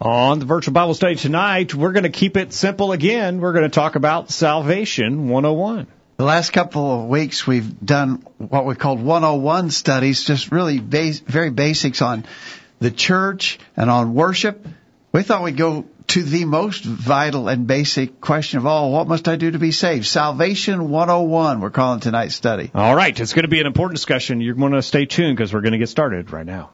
On the virtual Bible study tonight, we're going to keep it simple again. We're going to talk about Salvation 101. The last couple of weeks, we've done what we called 101 studies, just really base, very basics on the church and on worship. We thought we'd go to the most vital and basic question of all what must I do to be saved? Salvation 101, we're calling tonight's study. All right, it's going to be an important discussion. You're going to stay tuned because we're going to get started right now.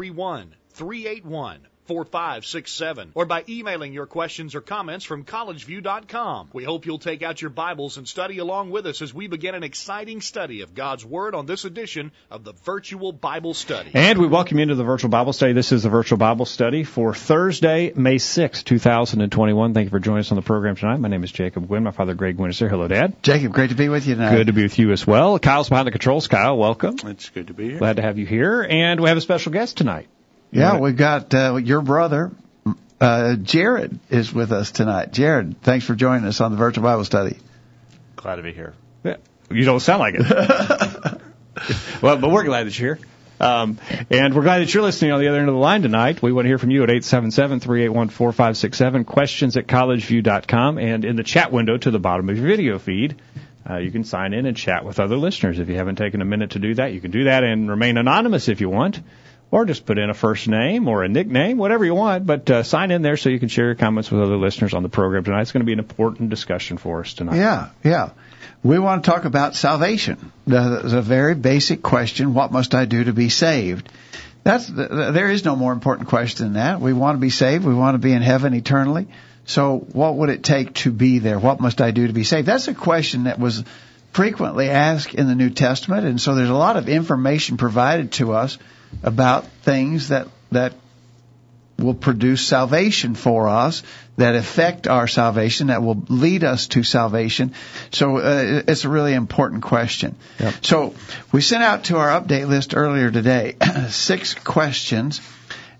381 4567 or by emailing your questions or comments from collegeview.com. We hope you'll take out your Bibles and study along with us as we begin an exciting study of God's Word on this edition of the Virtual Bible Study. And we welcome you into the Virtual Bible Study. This is the Virtual Bible Study for Thursday, May 6, 2021. Thank you for joining us on the program tonight. My name is Jacob Gwynn. My father, Greg Gwynn, is here. Hello, Dad. Jacob, great to be with you tonight. Good to be with you as well. Kyle's behind the controls. Kyle, welcome. It's good to be here. Glad to have you here. And we have a special guest tonight. Yeah, we've got uh, your brother, uh, Jared, is with us tonight. Jared, thanks for joining us on the Virtual Bible Study. Glad to be here. Yeah, you don't sound like it. well, but we're glad that you're here. Um, and we're glad that you're listening on the other end of the line tonight. We want to hear from you at 877-381-4567, questions at collegeview.com, and in the chat window to the bottom of your video feed. Uh, you can sign in and chat with other listeners. If you haven't taken a minute to do that, you can do that and remain anonymous if you want or just put in a first name or a nickname, whatever you want. But uh, sign in there so you can share your comments with other listeners on the program tonight. It's going to be an important discussion for us tonight. Yeah, yeah. We want to talk about salvation. The, the very basic question: What must I do to be saved? That's the, there is no more important question than that. We want to be saved. We want to be in heaven eternally. So, what would it take to be there? What must I do to be saved? That's a question that was frequently asked in the New Testament, and so there's a lot of information provided to us about things that that will produce salvation for us, that affect our salvation, that will lead us to salvation. So uh, it's a really important question. Yep. So we sent out to our update list earlier today six questions.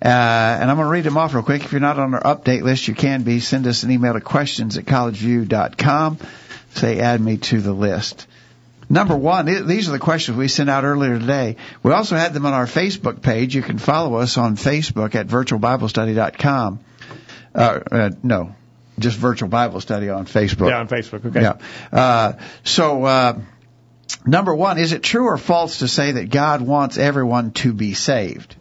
Uh, and I'm going to read them off real quick. If you're not on our update list, you can be. Send us an email to questions at collegeview.com. Say add me to the list. Number one, these are the questions we sent out earlier today. We also had them on our Facebook page. You can follow us on Facebook at virtualbiblestudy.com. Uh, uh, no, just virtual Bible study on Facebook. Yeah, on Facebook. Okay. Yeah. Uh, so, uh, number one, is it true or false to say that God wants everyone to be saved?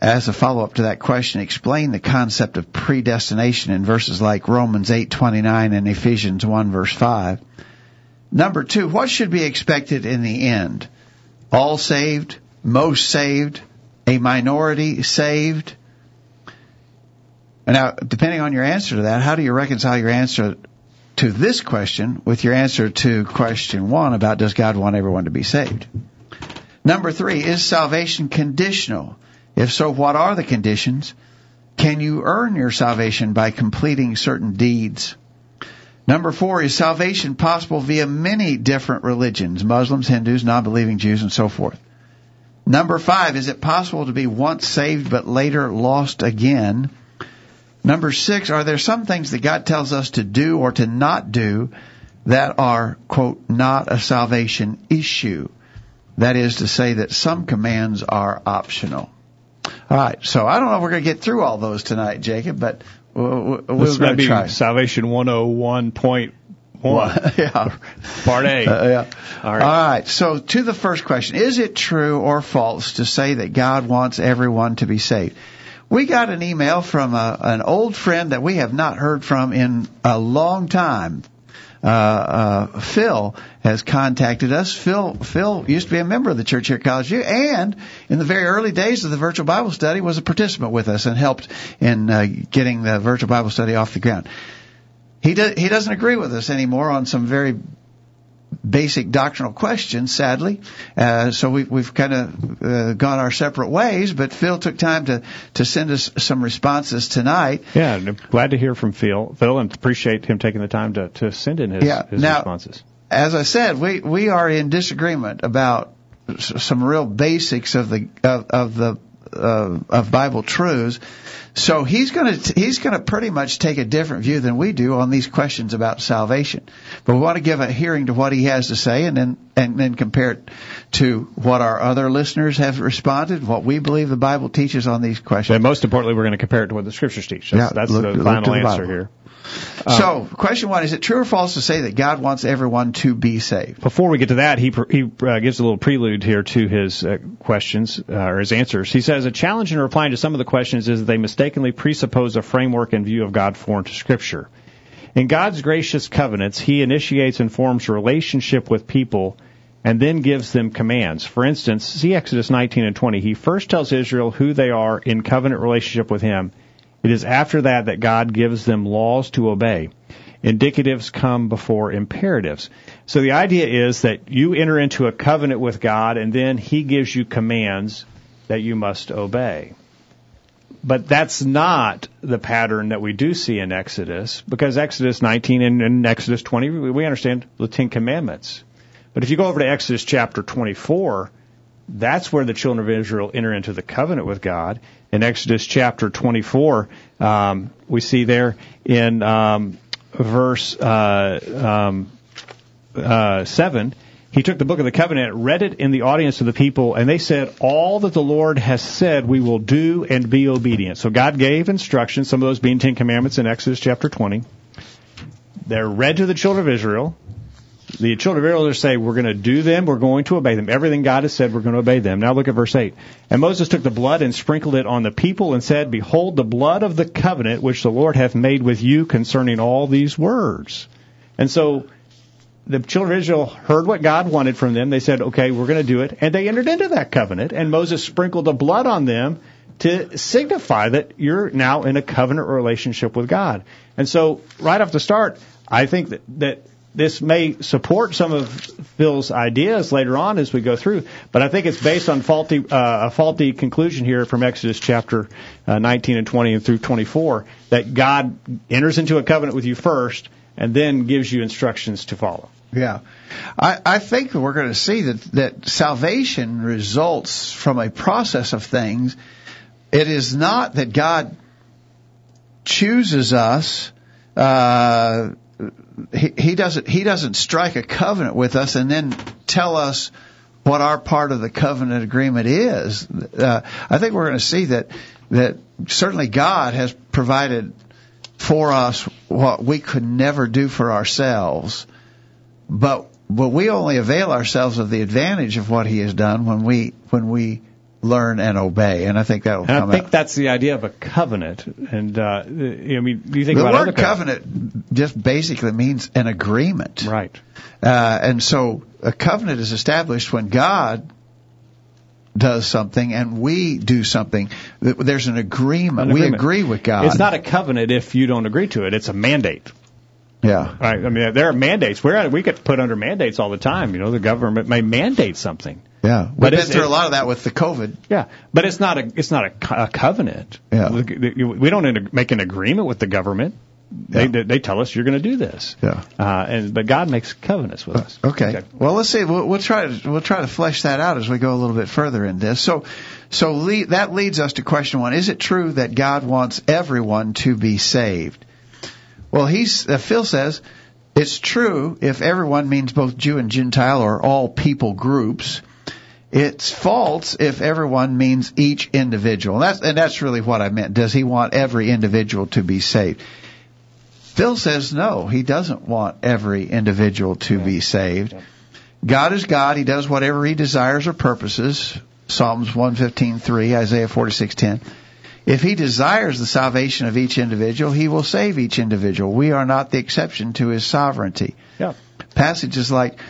As a follow-up to that question, explain the concept of predestination in verses like Romans 8:29 and Ephesians 1 verse 5. Number two, what should be expected in the end? All saved, most saved, a minority saved. Now, depending on your answer to that, how do you reconcile your answer to this question with your answer to question one about does God want everyone to be saved? Number three, is salvation conditional? If so, what are the conditions? Can you earn your salvation by completing certain deeds? Number four, is salvation possible via many different religions, Muslims, Hindus, non-believing Jews, and so forth? Number five, is it possible to be once saved but later lost again? Number six, are there some things that God tells us to do or to not do that are, quote, not a salvation issue? That is to say that some commands are optional. All right, so I don't know if we're going to get through all those tonight, Jacob, but we're this going to try. Salvation 101.1. yeah. Part A. Uh, yeah. All right. All right. So to the first question, is it true or false to say that God wants everyone to be saved? We got an email from a, an old friend that we have not heard from in a long time. Uh, uh, Phil has contacted us. Phil, Phil used to be a member of the church here at College View, and in the very early days of the virtual Bible study, was a participant with us and helped in uh, getting the virtual Bible study off the ground. He do, he doesn't agree with us anymore on some very basic doctrinal questions, sadly. Uh, so we, we've kind of uh, gone our separate ways, but Phil took time to, to send us some responses tonight. Yeah, I'm glad to hear from Phil, Phil, and appreciate him taking the time to, to send in his, Yeah, his now- responses. As I said, we, we are in disagreement about some real basics of the of, of the uh, of Bible truths. So he's going to he's going to pretty much take a different view than we do on these questions about salvation. But we want to give a hearing to what he has to say, and then and then compare it to what our other listeners have responded, what we believe the Bible teaches on these questions. And most importantly, we're going to compare it to what the scriptures teach. That's, Yeah, that's look- the look final the answer Bible. here. So, question one: Is it true or false to say that God wants everyone to be saved? Before we get to that, he he uh, gives a little prelude here to his uh, questions uh, or his answers. He says a challenge in replying to some of the questions is that they mistakenly presuppose a framework and view of God foreign to Scripture. In God's gracious covenants, He initiates and forms relationship with people and then gives them commands. For instance, see Exodus 19 and 20. He first tells Israel who they are in covenant relationship with Him. It is after that that God gives them laws to obey. Indicatives come before imperatives. So the idea is that you enter into a covenant with God and then He gives you commands that you must obey. But that's not the pattern that we do see in Exodus, because Exodus 19 and, and Exodus 20, we we understand the Ten Commandments. But if you go over to Exodus chapter 24, that's where the children of Israel enter into the covenant with God. In Exodus chapter 24, um, we see there in um, verse uh, um, uh, 7, he took the book of the covenant, read it in the audience of the people, and they said, All that the Lord has said we will do and be obedient. So God gave instructions, some of those being Ten Commandments in Exodus chapter 20. They're read to the children of Israel. The children of Israel say, We're going to do them, we're going to obey them. Everything God has said, we're going to obey them. Now look at verse 8. And Moses took the blood and sprinkled it on the people and said, Behold, the blood of the covenant which the Lord hath made with you concerning all these words. And so the children of Israel heard what God wanted from them. They said, okay, we're going to do it. And they entered into that covenant. And Moses sprinkled the blood on them to signify that you're now in a covenant relationship with God. And so, right off the start, I think that, that this may support some of Phil's ideas later on as we go through, but I think it's based on faulty, uh, a faulty conclusion here from Exodus chapter uh, 19 and 20 and through 24 that God enters into a covenant with you first and then gives you instructions to follow. Yeah. I, I think we're going to see that, that salvation results from a process of things. It is not that God chooses us. Uh, he, doesn't. He doesn't strike a covenant with us and then tell us what our part of the covenant agreement is. Uh, I think we're going to see that that certainly God has provided for us what we could never do for ourselves but but we only avail ourselves of the advantage of what he has done when we when we learn and obey, and I think that will And I think out. that's the idea of a covenant. And uh, I mean, you think The about word covenants. covenant just basically means an agreement, right? Uh, and so a covenant is established when God does something and we do something. There's an agreement. An We agree with God. It's not a covenant if you don't agree to it. It's a mandate. yeah. Right? I mean, there are mandates. We're we get put under mandates all the time. You know, the government may mandate something. Yeah, we've But been through a lot of that with the COVID. Yeah, but it's not a it's not a, co- a covenant. Yeah. we don't make an agreement with the government. They Yeah. they tell us you're going to do this. Yeah. Uh, and but God makes covenants with us. Okay. Well, let's see. We'll, we'll try to we'll try to flesh that out as we go a little bit further in this. So, so le- that leads us to question one: Is it true that God wants everyone to be saved? Well, he's uh, Phil says it's true if everyone means both Jew and Gentile or all people groups. It's false if everyone means each individual. And that's, and that's really what I meant. Does he want every individual to be saved? Phil says no, he doesn't want every individual to be saved. God is God. He does whatever he desires or purposes. Psalms 115:3, Isaiah 46:10. If he desires the salvation of each individual, he will save each individual. We are not the exception to his sovereignty. Yeah. Passages like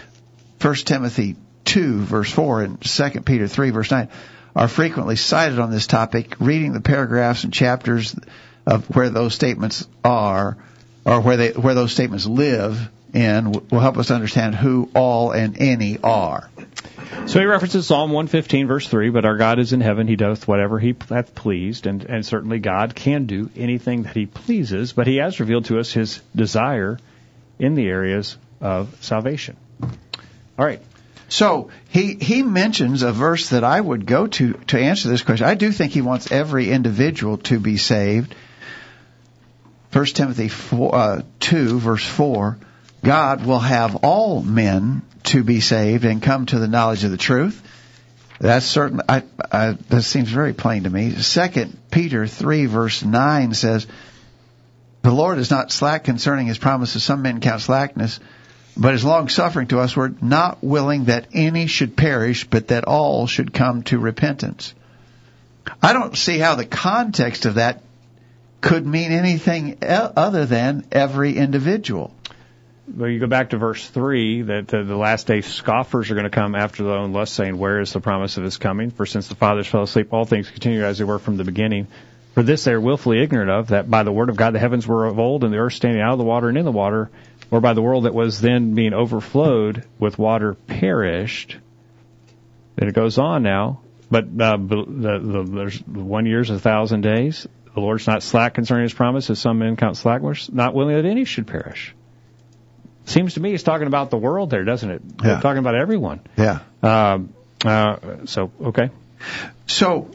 1 Timothy 2 verse 4 and 2 Peter 3 verse 9 are frequently cited on this topic. Reading the paragraphs and chapters of where those statements are or where they where those statements live in will help us understand who all and any are. So he references Psalm 115, verse 3, but our God is in heaven, he doth whatever he hath pleased, and, and certainly God can do anything that he pleases, but he has revealed to us his desire in the areas of salvation. All right. So he, he mentions a verse that I would go to to answer this question. I do think he wants every individual to be saved. 1 Timothy 4, uh, 2, verse 4 God will have all men to be saved and come to the knowledge of the truth. That's certainly, I, I, that seems very plain to me. Second Peter 3 verse 9 says, The Lord is not slack concerning his promises. Some men count slackness, but is long suffering to us. We're not willing that any should perish, but that all should come to repentance. I don't see how the context of that could mean anything other than every individual well, you go back to verse 3 that the, the last day scoffers are going to come after their own lust, saying, Where is the promise of his coming? For since the fathers fell asleep, all things continue as they were from the beginning. For this they are willfully ignorant of, that by the word of God the heavens were of old, and the earth standing out of the water and in the water, or by the world that was then being overflowed with water perished. Then it goes on now. But uh, the, the, there's one year's a thousand days. The Lord's not slack concerning his promise, as some men count slackness, not willing that any should perish. Seems to me he's talking about the world there, doesn't it? Yeah. We're talking about everyone. Yeah. Um, uh, so okay. So,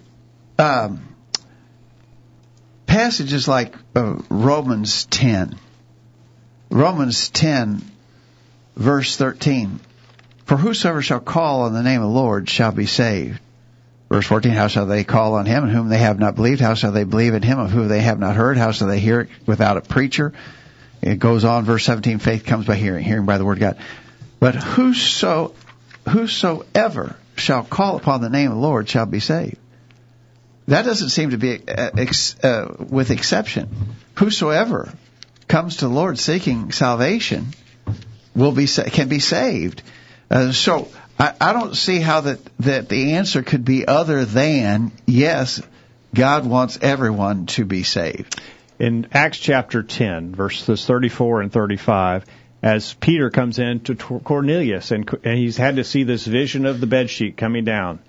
um, passages like uh, Romans 10, Romans 10, verse 13, for whosoever shall call on the name of the Lord shall be saved. Verse 14, how shall they call on him in whom they have not believed? How shall they believe in him of whom they have not heard? How shall they hear it without a preacher? It goes on, verse 17, faith comes by hearing, hearing by the word of God. But whoso, whosoever shall call upon the name of the Lord shall be saved. That doesn't seem to be uh, ex, uh, with exception. Whosoever comes to the Lord seeking salvation will be can be saved. Uh, so I, I don't see how that that the answer could be other than yes, God wants everyone to be saved in Acts chapter 10, verses 34 and 35, as Peter comes in to Cornelius and, and he's had to see this vision of the bed sheet coming down.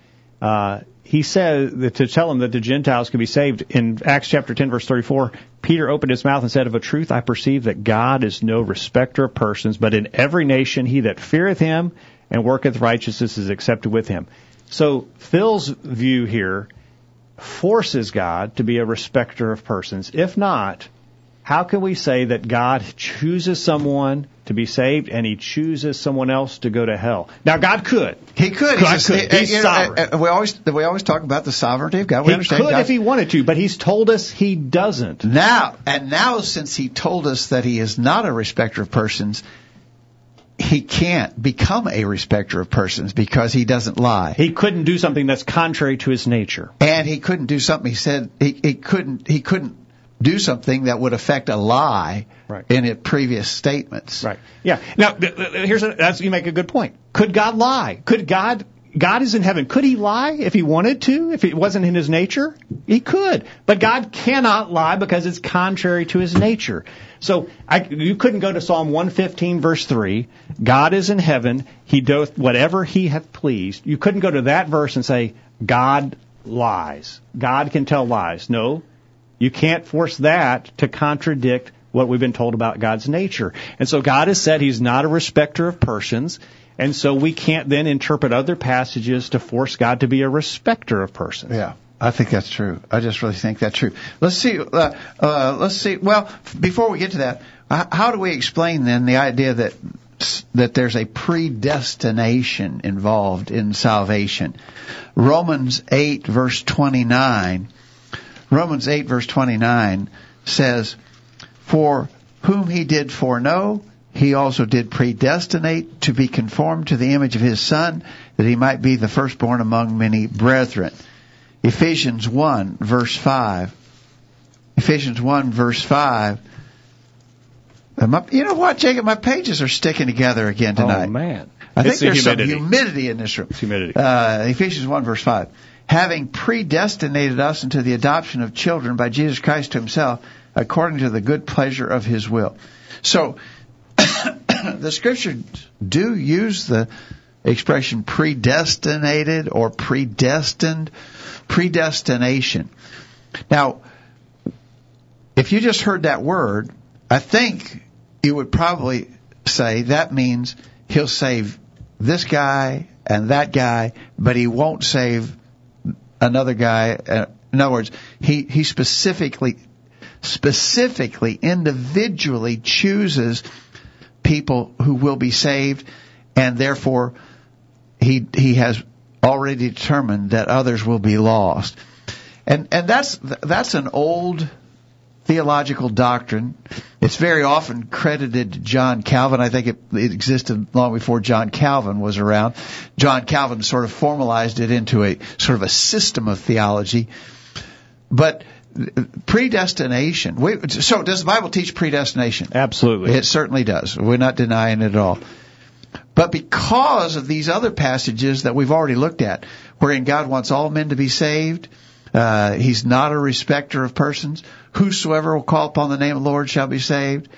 Uh, he said that to tell him that the Gentiles can be saved. In Acts chapter 10, verse 34, Peter opened his mouth and said, Of a truth I perceive that God is no respecter of persons, but in every nation he that feareth him and worketh righteousness is accepted with him. So Phil's view here forces God to be a respecter of persons. If not, how can we say that God chooses someone to be saved and he chooses someone else to go to hell? Now, God could. He could. God He's, could. He's you sovereign. Know, we always we always talk about the sovereignty of God. We he understand could God. if he wanted to, but he's told us he doesn't. Now, and now since he told us that he is not a respecter of persons, he can't become a respecter of persons because he doesn't lie. He couldn't do something that's contrary to his nature. And he couldn't do something. He said he, he couldn't. He couldn't do something that would affect a lie right. in his previous statements. Right. Yeah. Now, here's a, that's you make a good point. Could God lie? Could God God is in heaven. Could he lie if he wanted to? If it wasn't in his nature? He could. But God cannot lie because it's contrary to his nature. So I, you couldn't go to Psalm 115 verse 3. God is in heaven. He doth whatever he hath pleased. You couldn't go to that verse and say, God lies. God can tell lies. No. You can't force that to contradict what we've been told about God's nature. And so God has said he's not a respecter of persons. And so we can't then interpret other passages to force God to be a respecter of persons. Yeah. I think that's true. I just really think that's true. Let's see. Uh, uh, let's see. Well, before we get to that, how do we explain then the idea that that there's a predestination involved in salvation? Romans eight verse twenty nine. Romans eight verse twenty nine says, "For whom he did foreknow, he also did predestinate to be conformed to the image of his son, that he might be the firstborn among many brethren. Ephesians 1 verse 5. Ephesians 1 verse 5. My, you know what, Jacob? My pages are sticking together again tonight. Oh man. I think it's there's the humidity. some humidity in this room. It's humidity. Uh, Ephesians 1 verse 5. Having predestinated us into the adoption of children by Jesus Christ to himself, according to the good pleasure of his will. So, the scriptures do use the expression predestinated or predestined, predestination. Now, if you just heard that word, I think you would probably say that means he'll save this guy and that guy, but he won't save another guy. Uh, in other words, he, he specifically, specifically, individually chooses people who will be saved and therefore he, he has already determined that others will be lost. And, and that's, that's an old theological doctrine. It's very often credited to John Calvin. I think it, it, existed long before John Calvin was around. John Calvin sort of formalized it into a sort of a system of theology. But predestination. We, so does the Bible teach predestination? Absolutely. It certainly does. We're not denying it at all. But because of these other passages that we've already looked at, wherein God wants all men to be saved, uh, he's not a respecter of persons. Whosoever will call upon the name of the Lord shall be saved.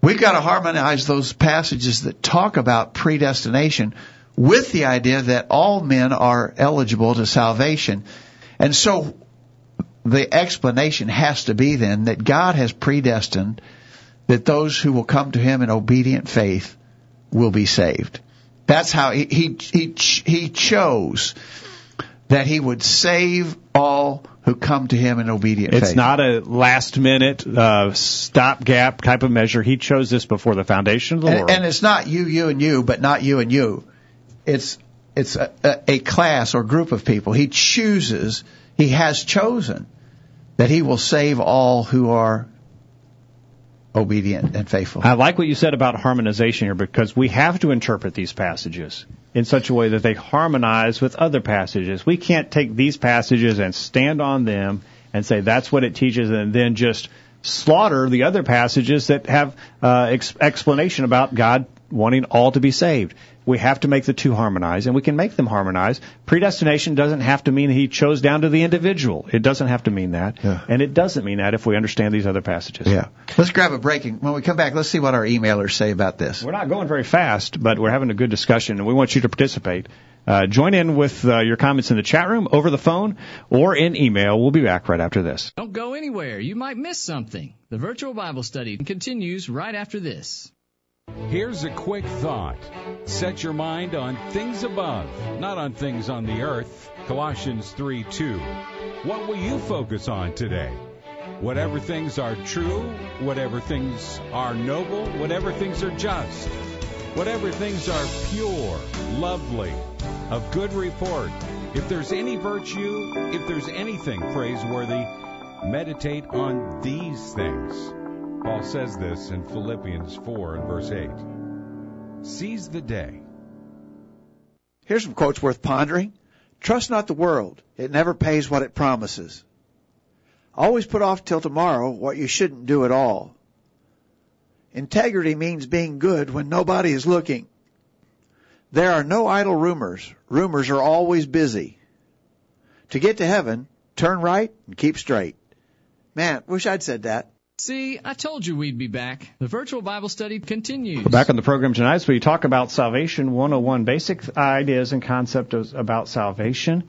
We've got to harmonize those passages that talk about predestination with the idea that all men are eligible to salvation. And so the explanation has to be then that God has predestined that those who will come to Him in obedient faith will be saved. That's how he, he, he, he chose that he would save all who come to him in obedient it's faith. not a last minute uh, stopgap type of measure. He chose this before the foundation of the and, world. And it's not you, you, and you, but not you and you. It's it's a, a, a class or group of people. He chooses. He has chosen that he will save all who are obedient and faithful. I like what you said about harmonization here because we have to interpret these passages in such a way that they harmonize with other passages. We can't take these passages and stand on them and say that's what it teaches and then just slaughter the other passages that have uh, ex- explanation about God wanting all to be saved. We have to make the two harmonize, and we can make them harmonize. Predestination doesn't have to mean he chose down to the individual. It doesn't have to mean that, yeah. and it doesn't mean that if we understand these other passages. Yeah. Let's grab a break, and when we come back, let's see what our emailers say about this. We're not going very fast, but we're having a good discussion, and we want you to participate. Uh, join in with uh, your comments in the chat room, over the phone, or in email. We'll be back right after this. Don't go anywhere. You might miss something. The virtual Bible study continues right after this. Here's a quick thought. Set your mind on things above, not on things on the earth. Colossians 3 2. What will you focus on today? Whatever things are true, whatever things are noble, whatever things are just, whatever things are pure, lovely, of good report, if there's any virtue, if there's anything praiseworthy, meditate on these things. Paul says this in Philippians 4 and verse 8. Seize the day. Here's some quotes worth pondering. Trust not the world. It never pays what it promises. Always put off till tomorrow what you shouldn't do at all. Integrity means being good when nobody is looking. There are no idle rumors. Rumors are always busy. To get to heaven, turn right and keep straight. Man, wish I'd said that. See, I told you we'd be back. The virtual Bible study continues. We're back on the program tonight, so we talk about salvation 101, basic ideas and concepts about salvation.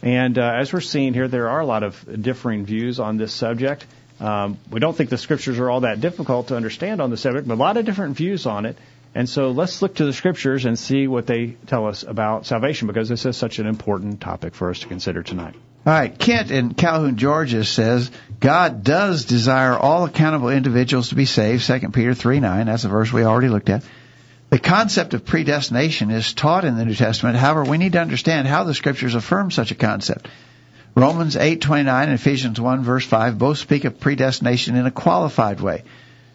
And uh, as we're seeing here, there are a lot of differing views on this subject. Um, we don't think the scriptures are all that difficult to understand on the subject, but a lot of different views on it. And so let's look to the scriptures and see what they tell us about salvation because this is such an important topic for us to consider tonight. All right, Kent in Calhoun, Georgia says God does desire all accountable individuals to be saved. Second Peter three nine. That's a verse we already looked at. The concept of predestination is taught in the New Testament. However, we need to understand how the Scriptures affirm such a concept. Romans eight twenty nine and Ephesians one verse five both speak of predestination in a qualified way.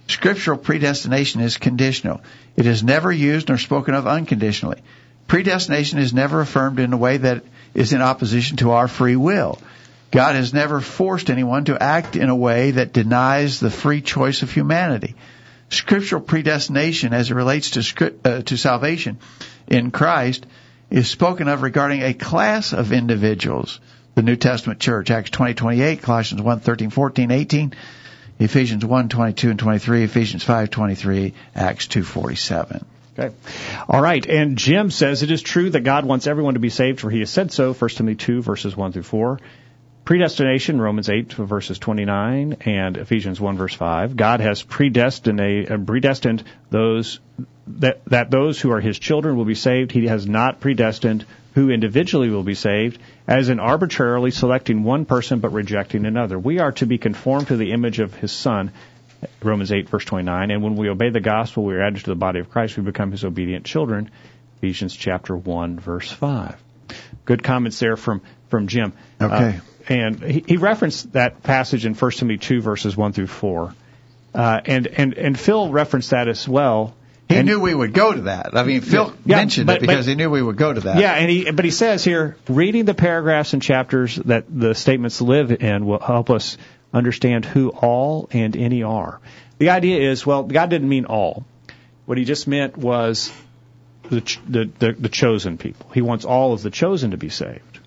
Scriptural predestination is conditional. It is never used nor spoken of unconditionally. Predestination is never affirmed in a way that is in opposition to our free will. God has never forced anyone to act in a way that denies the free choice of humanity. Scriptural predestination, as it relates to uh, to salvation in Christ, is spoken of regarding a class of individuals. The New Testament church, Acts 20, 28, Colossians 1, 13, 14, 18. Ephesians 1, 22 and 23, Ephesians 5, 23, Acts 2, 47. Okay. All right. And Jim says it is true that God wants everyone to be saved, for he has said so, 1 Timothy 2, verses 1 through 4. Predestination, Romans 8, verses 29, and Ephesians 1, verse 5. God has predestined, uh, predestined those that, that those who are his children will be saved. He has not predestined who individually will be saved, as in arbitrarily selecting one person but rejecting another. We are to be conformed to the image of his Son, Romans 8, verse 29. And when we obey the gospel, we are added to the body of Christ. We become his obedient children. Ephesians chapter 1, verse 5. Good comments there from, from Jim. Okay. Uh, and he, he, referenced that passage in 1 Timothy 2, verses 1 through 4. Uh, and, and, and Phil referenced that as well. He and, knew we would go to that. I mean, Phil yeah, mentioned but, it because but, he knew we would go to that. Yeah, and he, but he says here, reading the paragraphs and chapters that the statements live in will help us understand who all and any are. The idea is, well, God didn't mean all. What he just meant was the, the, the, the chosen people. He wants all of the chosen to be saved.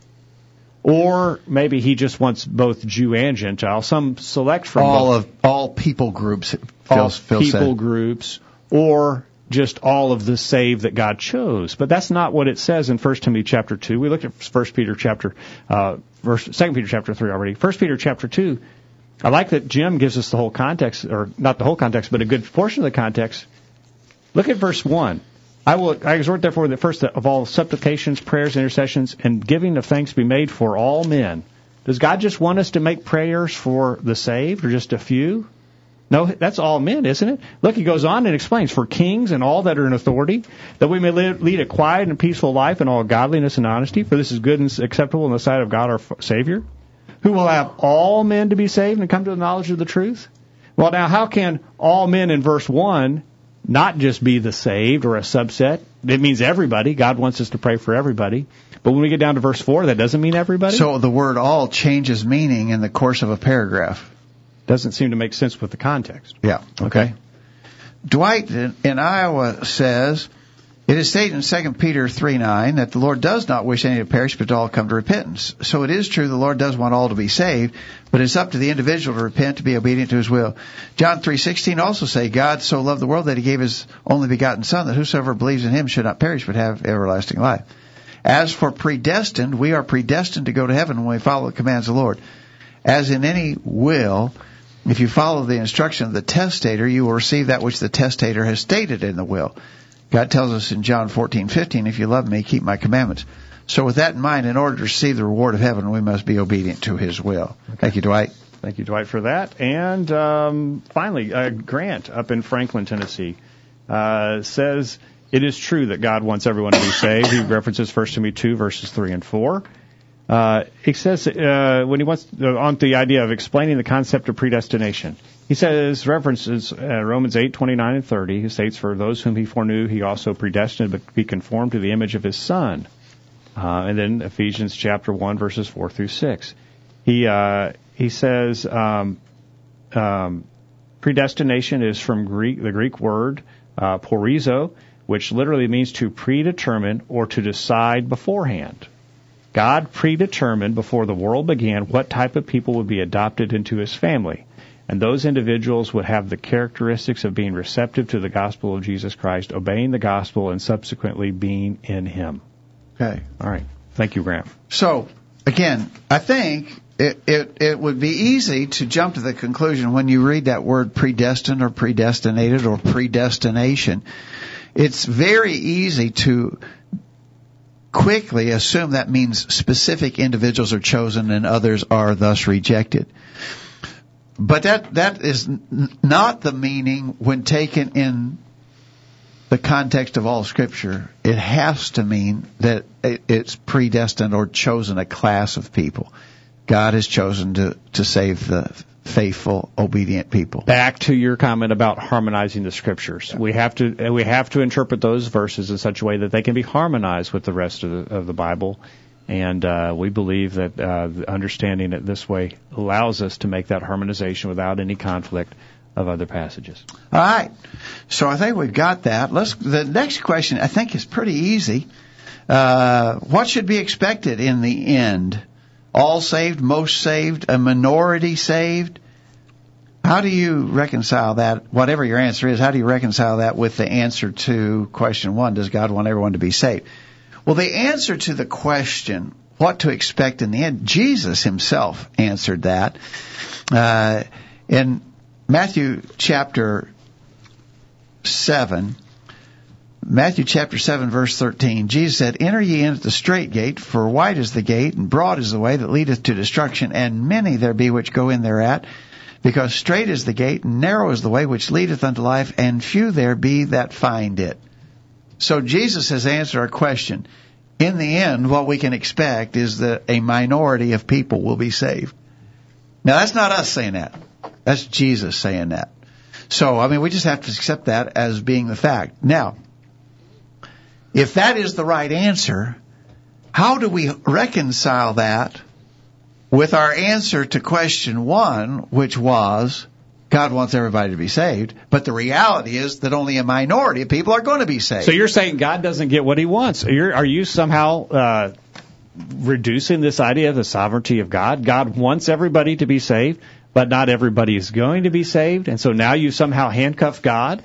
Or maybe he just wants both Jew and Gentile. Some select from all both. of all people groups. all people said. groups, or just all of the saved that God chose. But that's not what it says in 1 Timothy chapter 2. We looked at 1 Peter chapter, uh, verse, 2 Peter chapter 3 already. 1 Peter chapter 2, I like that Jim gives us the whole context, or not the whole context, but a good portion of the context. Look at verse 1. I will I exhort therefore that first of all supplications, prayers, intercessions, and giving of thanks be made for all men. Does God just want us to make prayers for the saved or just a few? No, that's all men, isn't it? Look, he goes on and explains for kings and all that are in authority, that we may live, lead a quiet and peaceful life in all godliness and honesty, for this is good and acceptable in the sight of God our Savior, who will have all men to be saved and come to the knowledge of the truth. Well, now, how can all men in verse 1 not just be the saved or a subset? It means everybody. God wants us to pray for everybody. But when we get down to verse 4, that doesn't mean everybody? So the word all changes meaning in the course of a paragraph. Doesn't seem to make sense with the context. Yeah. Okay. Dwight in, in Iowa says, it is stated in 2 Peter 3 9 that the Lord does not wish any to perish, but to all come to repentance. So it is true the Lord does want all to be saved, but it's up to the individual to repent, to be obedient to his will. John 3:16 also say, God so loved the world that he gave his only begotten son that whosoever believes in him should not perish but have everlasting life. As for predestined, we are predestined to go to heaven when we follow the commands of the Lord. As in any will, if you follow the instruction of the testator, you will receive that which the testator has stated in the will. God tells us in John 14:15, if you love me, keep my commandments. So with that in mind, in order to receive the reward of heaven, we must be obedient to his will. Okay. Thank you, Dwight. Thank you, Dwight, for that. And um, finally, uh, Grant up in Franklin, Tennessee, uh, says it is true that God wants everyone to be saved. He references 1 Timothy 2, verses 3 and 4. Uh, he says uh, when he wants uh, on the idea of explaining the concept of predestination, he says references uh, Romans eight twenty nine and thirty. He states, "For those whom he foreknew, he also predestined to be conformed to the image of his Son." Uh, and then Ephesians chapter one verses four through six. He uh, he says um, um, predestination is from Greek the Greek word uh, porizo, which literally means to predetermine or to decide beforehand. God predetermined before the world began what type of people would be adopted into his family. And those individuals would have the characteristics of being receptive to the gospel of Jesus Christ, obeying the gospel, and subsequently being in him. Okay. All right. Thank you, Graham. So, again, I think it, it, it would be easy to jump to the conclusion when you read that word predestined or predestinated or predestination. It's very easy to quickly assume that means specific individuals are chosen and others are thus rejected. But that, that is n- not the meaning when taken in the context of all scripture. It has to mean that it, it's predestined or chosen a class of people. God has chosen to, to save the faithful, obedient people. Back to your comment about harmonizing the scriptures. We have to we have to interpret those verses in such a way that they can be harmonized with the rest of the, of the Bible. And uh, we believe that uh, understanding it this way allows us to make that harmonization without any conflict of other passages. All right. So I think we've got that. Let's. The next question I think is pretty easy. Uh, what should be expected in the end? All saved, most saved, a minority saved? How do you reconcile that? Whatever your answer is, how do you reconcile that with the answer to question one? Does God want everyone to be saved? Well, the answer to the question, what to expect in the end, Jesus himself answered that. Uh, in Matthew chapter 7, Matthew chapter 7 verse 13, Jesus said, Enter ye in at the straight gate, for wide is the gate, and broad is the way that leadeth to destruction, and many there be which go in thereat. Because straight is the gate, and narrow is the way which leadeth unto life, and few there be that find it. So Jesus has answered our question. In the end, what we can expect is that a minority of people will be saved. Now that's not us saying that. That's Jesus saying that. So, I mean, we just have to accept that as being the fact. Now, if that is the right answer, how do we reconcile that with our answer to question one, which was, God wants everybody to be saved, but the reality is that only a minority of people are going to be saved. So you're saying God doesn't get what He wants? You're, are you somehow uh, reducing this idea of the sovereignty of God? God wants everybody to be saved, but not everybody is going to be saved, and so now you somehow handcuff God?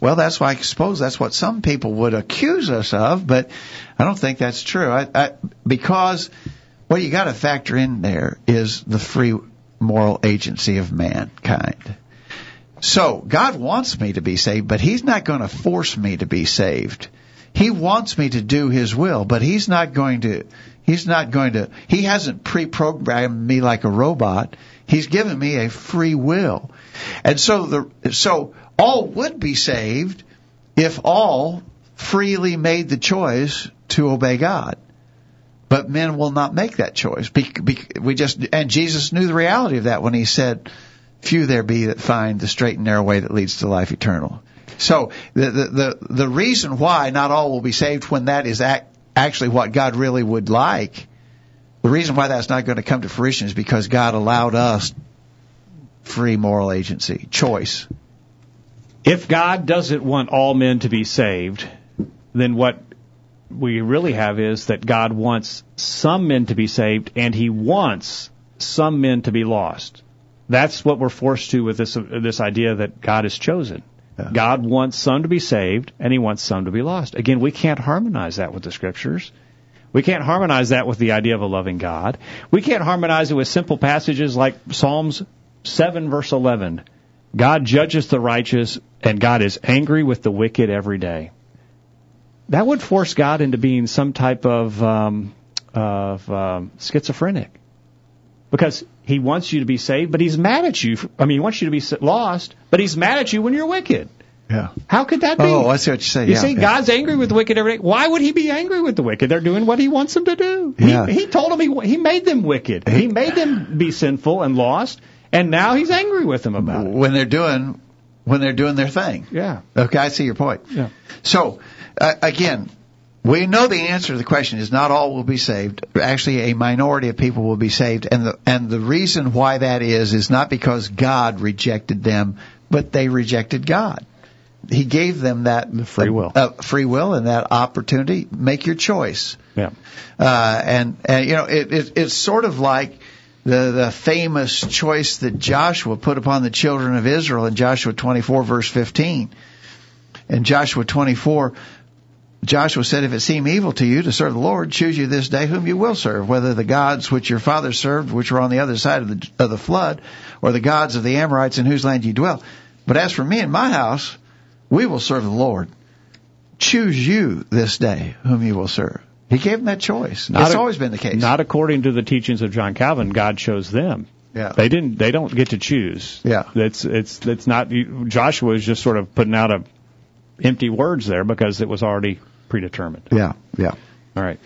Well, that's why I suppose that's what some people would accuse us of, but I don't think that's true. I, I, because what you got to factor in there is the free moral agency of mankind. So God wants me to be saved, but He's not going to force me to be saved. He wants me to do His will, but He's not going to. He's not going to. He hasn't pre-programmed me like a robot. He's given me a free will, and so the so all would be saved if all freely made the choice to obey God. But men will not make that choice. We just and Jesus knew the reality of that when he said, "Few there be that find the straight and narrow way that leads to life eternal." So the the the, the reason why not all will be saved when that is ac- actually what God really would like, the reason why that's not going to come to fruition is because God allowed us free moral agency, choice. If God doesn't want all men to be saved, then what we really have is that God wants some men to be saved and he wants some men to be lost. That's what we're forced to with this this idea that God has chosen. Yeah. God wants some to be saved and he wants some to be lost. Again, we can't harmonize that with the scriptures. We can't harmonize that with the idea of a loving God. We can't harmonize it with simple passages like Psalms 7 verse 11. God judges the righteous and God is angry with the wicked every day that would force God into being some type of um, of um, schizophrenic, because He wants you to be saved, but He's mad at you. I mean, He wants you to be lost, but He's mad at you when you're wicked. Yeah. How could that be? Oh, I see what you're saying. You yeah, see, yeah. God's angry with the wicked every day. Why would He be angry with the wicked? They're doing what He wants them to do. Yeah. He, he told them he He made them wicked. He made them be sinful and lost, and now He's angry with them about it. When they're doing when they're doing their thing. Yeah. Okay, I see your point. Yeah. So uh, again, we know the answer to the question is not all will be saved. Actually, a minority of people will be saved, and the and the reason why that is is not because God rejected them, but they rejected God. He gave them that the free will, uh, free will, and that opportunity. Make your choice. Yeah. Uh, and and you know it, it it's sort of like the the famous choice that Joshua put upon the children of Israel in Joshua 24 verse 15. In Joshua 24 Joshua said, If it seem evil to you to serve the Lord, choose you this day whom you will serve, whether the gods which your fathers served, which were on the other side of the, of the flood, or the gods of the Amorites in whose land you dwell. But as for me and my house, we will serve the Lord. Choose you this day whom you will serve. He gave them that choice. Not it's a, always been the case. Not according to the teachings of John Calvin. God chose them. Yeah. They didn't. They don't get to choose. Yeah. It's it's it's not. Joshua is just sort of putting out a empty words there because it was already predetermined. Yeah, yeah. All right.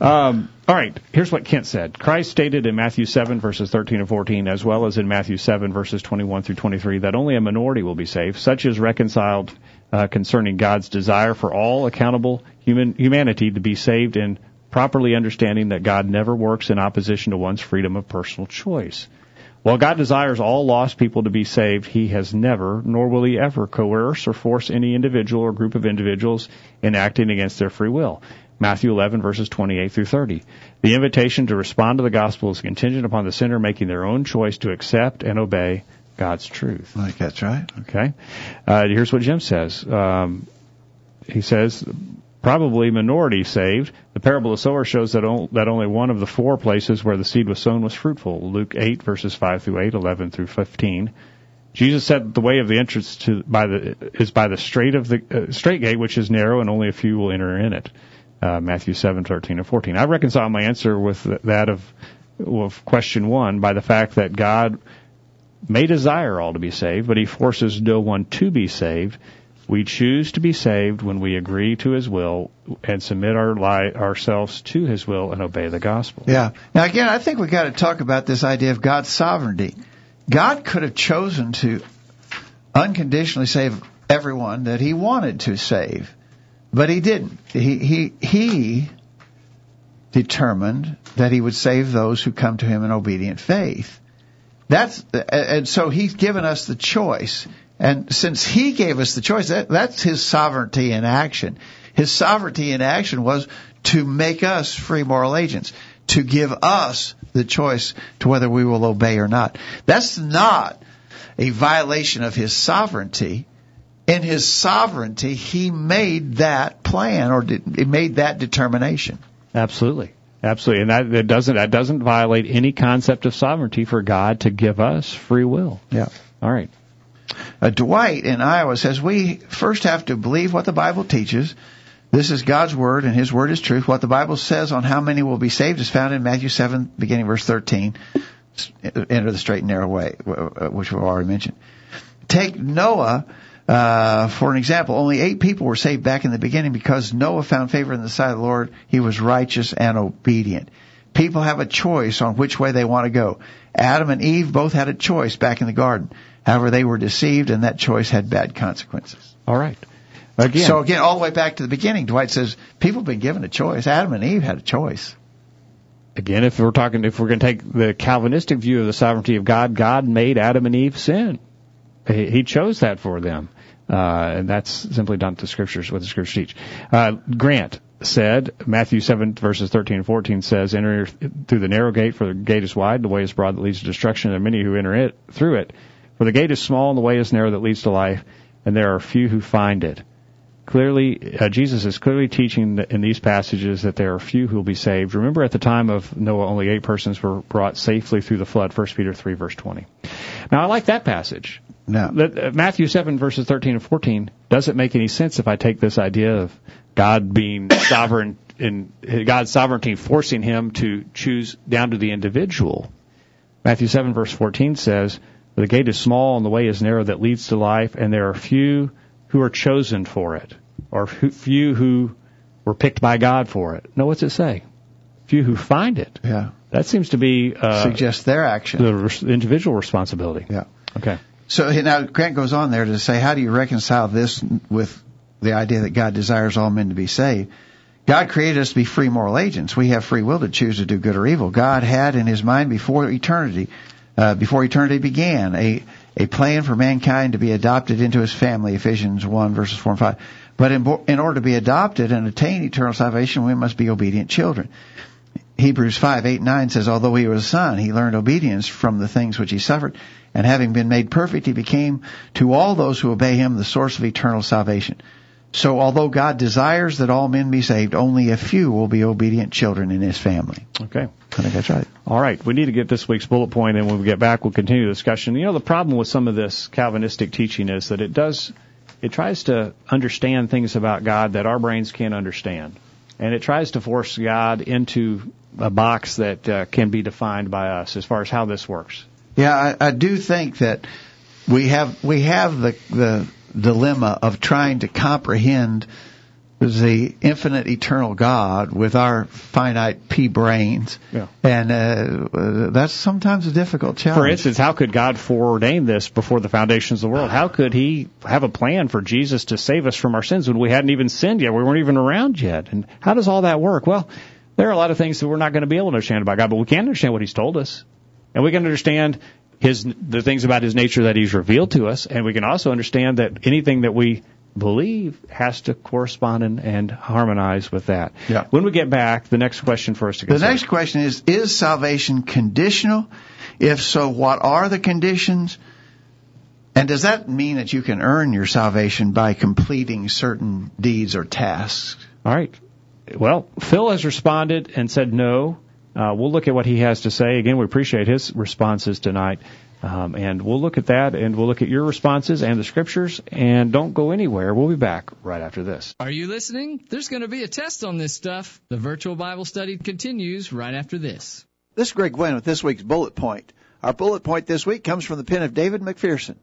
Um, all right. Here's what Kent said. Christ stated in Matthew 7 verses 13 and 14, as well as in Matthew 7 verses 21 through 23, that only a minority will be saved. Such is reconciled uh, concerning God's desire for all accountable human humanity to be saved and properly understanding that God never works in opposition to one's freedom of personal choice. While God desires all lost people to be saved, He has never, nor will He ever, coerce or force any individual or group of individuals in acting against their free will. Matthew 11 verses 28 through 30. The invitation to respond to the gospel is contingent upon the sinner making their own choice to accept and obey God's truth. I think that's right. Okay. Uh, here's what Jim says. Um, he says probably minority saved. The parable of the sower shows that, on, that only one of the four places where the seed was sown was fruitful. Luke 8 verses 5 through 8, 11 through 15. Jesus said the way of the entrance to by the is by the straight of the uh, straight gate, which is narrow, and only a few will enter in it. Uh, Matthew 7, 13, and 14. I reconcile my answer with that of, of question one by the fact that God may desire all to be saved, but He forces no one to be saved. We choose to be saved when we agree to His will and submit our li- ourselves to His will and obey the gospel. Yeah. Now again, I think we got to talk about this idea of God's sovereignty. God could have chosen to unconditionally save everyone that He wanted to save, but He didn't. He He He determined that He would save those who come to Him in obedient faith. That's and so He's given us the choice. And since he gave us the choice, that, that's his sovereignty in action. His sovereignty in action was to make us free moral agents, to give us the choice to whether we will obey or not. That's not a violation of his sovereignty. In his sovereignty, he made that plan or he made that determination. Absolutely. Absolutely, and that, that doesn't that doesn't violate any concept of sovereignty for God to give us free will. Yeah. All right. Uh, Dwight in Iowa says we first have to believe what the Bible teaches. This is God's word, and His word is truth. What the Bible says on how many will be saved is found in Matthew 7, beginning verse 13. Enter the straight and narrow way, which we've already mentioned. Take Noah uh, for an example. Only eight people were saved back in the beginning because Noah found favor in the sight of the Lord. He was righteous and obedient. People have a choice on which way they want to go. Adam and Eve both had a choice back in the garden. However, they were deceived, and that choice had bad consequences. All right. Again. So again, all the way back to the beginning, Dwight says people have been given a choice. Adam and Eve had a choice. Again, if we're talking, if we're going to take the Calvinistic view of the sovereignty of God, God made Adam and Eve sin. He, he chose that for them. Uh, and that's simply not the scriptures, what the scriptures teach. Uh, Grant said, Matthew 7 verses 13 and 14 says, enter through the narrow gate, for the gate is wide, the way is broad that leads to destruction, and there are many who enter it, through it. For the gate is small and the way is narrow that leads to life, and there are few who find it. Clearly, uh, Jesus is clearly teaching in these passages that there are few who will be saved. Remember, at the time of Noah, only eight persons were brought safely through the flood. 1 Peter 3, verse 20. Now, I like that passage. No. Uh, Matthew 7, verses 13 and 14 doesn't make any sense if I take this idea of God being sovereign in God's sovereignty forcing him to choose down to the individual. Matthew 7, verse 14 says, the gate is small and the way is narrow that leads to life, and there are few who are chosen for it, or few who were picked by God for it. No, what's it say? Few who find it. Yeah. That seems to be uh, suggest their action, the individual responsibility. Yeah. Okay. So now Grant goes on there to say, how do you reconcile this with the idea that God desires all men to be saved? God created us to be free moral agents. We have free will to choose to do good or evil. God had in His mind before eternity uh, before eternity began, a, a plan for mankind to be adopted into his family, Ephesians 1 verses 4 and 5. But in, in order to be adopted and attain eternal salvation, we must be obedient children. Hebrews 5, 8, 9 says, Although he was a son, he learned obedience from the things which he suffered, and having been made perfect, he became to all those who obey him the source of eternal salvation. So although God desires that all men be saved, only a few will be obedient children in his family. Okay. I think that's right. All right. We need to get this week's bullet point, and when we get back, we'll continue the discussion. You know, the problem with some of this Calvinistic teaching is that it does, it tries to understand things about God that our brains can't understand. And it tries to force God into a box that uh, can be defined by us as far as how this works. Yeah, I, I do think that we have we have the the dilemma of trying to comprehend the infinite eternal God with our finite pea brains. Yeah. And uh, that's sometimes a difficult challenge. For instance, how could God foreordain this before the foundations of the world? How could He have a plan for Jesus to save us from our sins when we hadn't even sinned yet? We weren't even around yet. And how does all that work? Well, there are a lot of things that we're not going to be able to understand about God, but we can understand what He's told us. And we can understand his the things about his nature that he's revealed to us, and we can also understand that anything that we believe has to correspond and, and harmonize with that. Yeah. When we get back, the next question for us to The next question is Is salvation conditional? If so, what are the conditions? And does that mean that you can earn your salvation by completing certain deeds or tasks? All right. Well, Phil has responded and said no. Uh, we'll look at what he has to say. Again, we appreciate his responses tonight. Um, and we'll look at that and we'll look at your responses and the scriptures. And don't go anywhere. We'll be back right after this. Are you listening? There's going to be a test on this stuff. The virtual Bible study continues right after this. This is Greg Gwin with this week's bullet point. Our bullet point this week comes from the pen of David McPherson.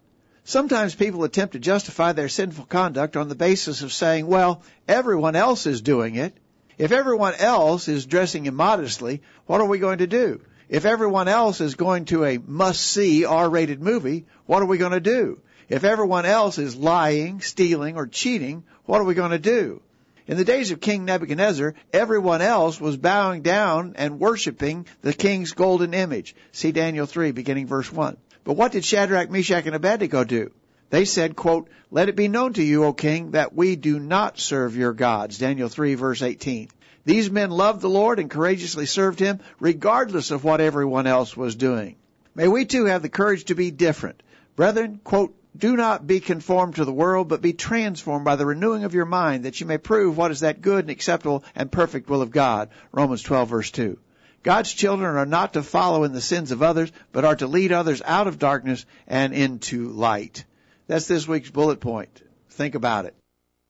Sometimes people attempt to justify their sinful conduct on the basis of saying, well, everyone else is doing it. If everyone else is dressing immodestly, what are we going to do? If everyone else is going to a must-see R-rated movie, what are we going to do? If everyone else is lying, stealing, or cheating, what are we going to do? In the days of King Nebuchadnezzar, everyone else was bowing down and worshiping the king's golden image. See Daniel 3, beginning verse 1. But what did Shadrach, Meshach, and Abednego do? They said, quote, Let it be known to you, O king, that we do not serve your gods. Daniel 3, verse 18. These men loved the Lord and courageously served him, regardless of what everyone else was doing. May we too have the courage to be different. Brethren, quote, do not be conformed to the world, but be transformed by the renewing of your mind, that you may prove what is that good and acceptable and perfect will of God. Romans 12 verse 2. God's children are not to follow in the sins of others, but are to lead others out of darkness and into light. That's this week's bullet point. Think about it.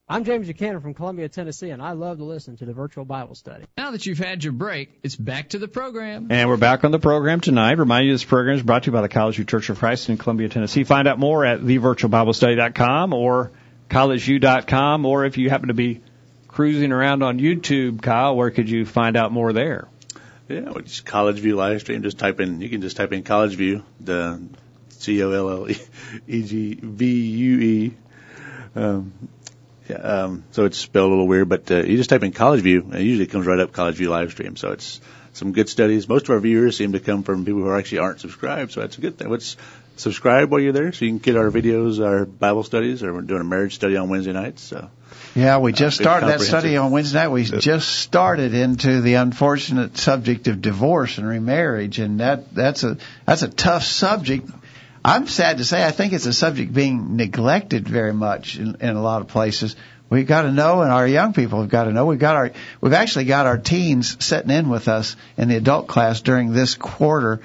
I'm James Buchanan from Columbia, Tennessee, and I love to listen to the virtual Bible study. Now that you've had your break, it's back to the program. And we're back on the program tonight. Remind you this program is brought to you by the Collegevue Church of Christ in Columbia, Tennessee. Find out more at thevirtualbiblestudy.com or collegevue.com, or if you happen to be cruising around on YouTube, Kyle, where could you find out more there? Yeah, well, just Collegevue live stream. Just type in. You can just type in Collegevue, the C O L L E G V U E. Um, yeah, um, so it's spelled a little weird, but uh, you just type in Collegevue, and it usually comes right up Collegevue live stream. So it's some good studies. Most of our viewers seem to come from people who actually aren't subscribed, so that's a good thing. Let's subscribe while you're there, so you can get our videos, our Bible studies, or we're doing a marriage study on Wednesday nights. So yeah, we just uh, started that study on Wednesday night. We just started into the unfortunate subject of divorce and remarriage, and that that's a that's a tough subject. I'm sad to say I think it's a subject being neglected very much in, in a lot of places. We've got to know, and our young people have got to know. We've got our, we've actually got our teens sitting in with us in the adult class during this quarter,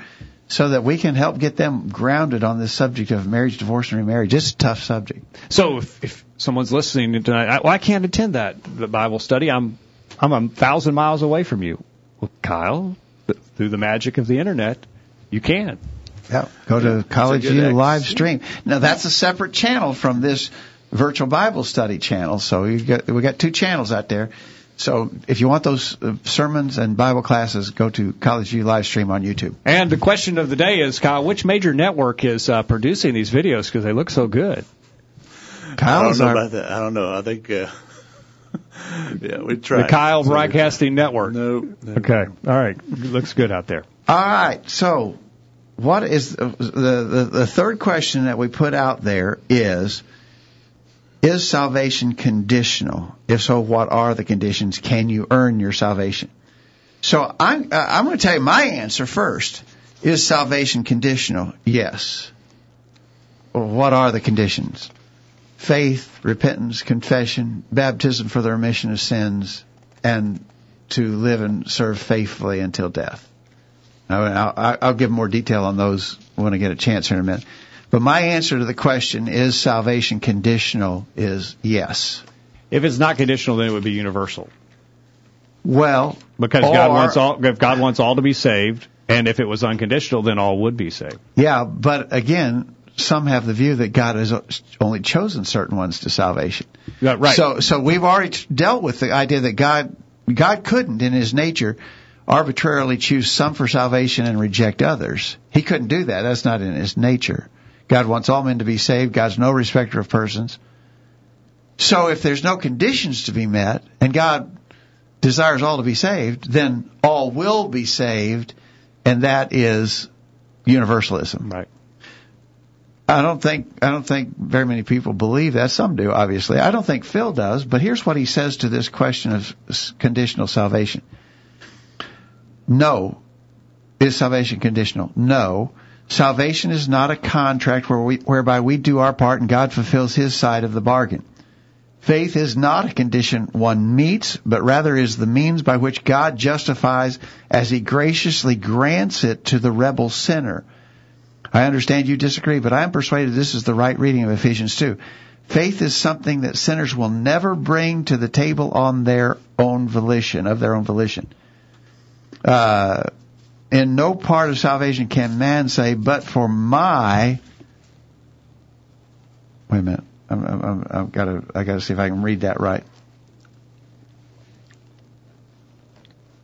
so that we can help get them grounded on this subject of marriage, divorce, and remarriage. It's a tough subject. So if, if someone's listening tonight, I, well, I can't attend that the Bible study. I'm I'm a thousand miles away from you. Well, Kyle, through the magic of the internet, you can. Yeah, go to Collegevue live stream. Now that's a separate channel from this virtual Bible study channel. So we got we got two channels out there. So if you want those uh, sermons and Bible classes, go to Collegevue live stream on YouTube. And the question of the day is, Kyle, which major network is uh, producing these videos because they look so good? Kyle, I don't know our, about that. I don't know. I think. Uh, yeah, we tried. The Kyle Broadcasting Network. No, no. Okay. All right. Looks good out there. All right. So what is the, the, the third question that we put out there is is salvation conditional? If so, what are the conditions? Can you earn your salvation? So I'm I'm going to tell you my answer first. Is salvation conditional? Yes. What are the conditions? Faith, repentance, confession, baptism for the remission of sins, and to live and serve faithfully until death. I'll, I'll give more detail on those when I get a chance here in a minute. But my answer to the question, is salvation conditional, is yes. If it's not conditional, then it would be universal. Well, because God wants all, if God wants all to be saved, and if it was unconditional, then all would be saved. Yeah, but again, some have the view that God has only chosen certain ones to salvation. Right. So, so we've already dealt with the idea that God, God couldn't in His nature arbitrarily choose some for salvation and reject others. He couldn't do that. That's not in his nature. God wants all men to be saved. God's no respecter of persons. So if there's no conditions to be met and God desires all to be saved, then all will be saved and that is universalism. Right. I don't think I don't think very many people believe that. Some do, obviously. I don't think Phil does, but here's what he says to this question of conditional salvation. No. Is salvation conditional? No. Salvation is not a contract where we, whereby we do our part and God fulfills his side of the bargain. Faith is not a condition one meets, but rather is the means by which God justifies as he graciously grants it to the rebel sinner. I understand you disagree, but I am persuaded this is the right reading of Ephesians 2. Faith is something that sinners will never bring to the table on their own volition, of their own volition. Uh, in no part of salvation can man say, but for my, wait a minute, I'm, I'm, I've got to, I got to see if I can read that right.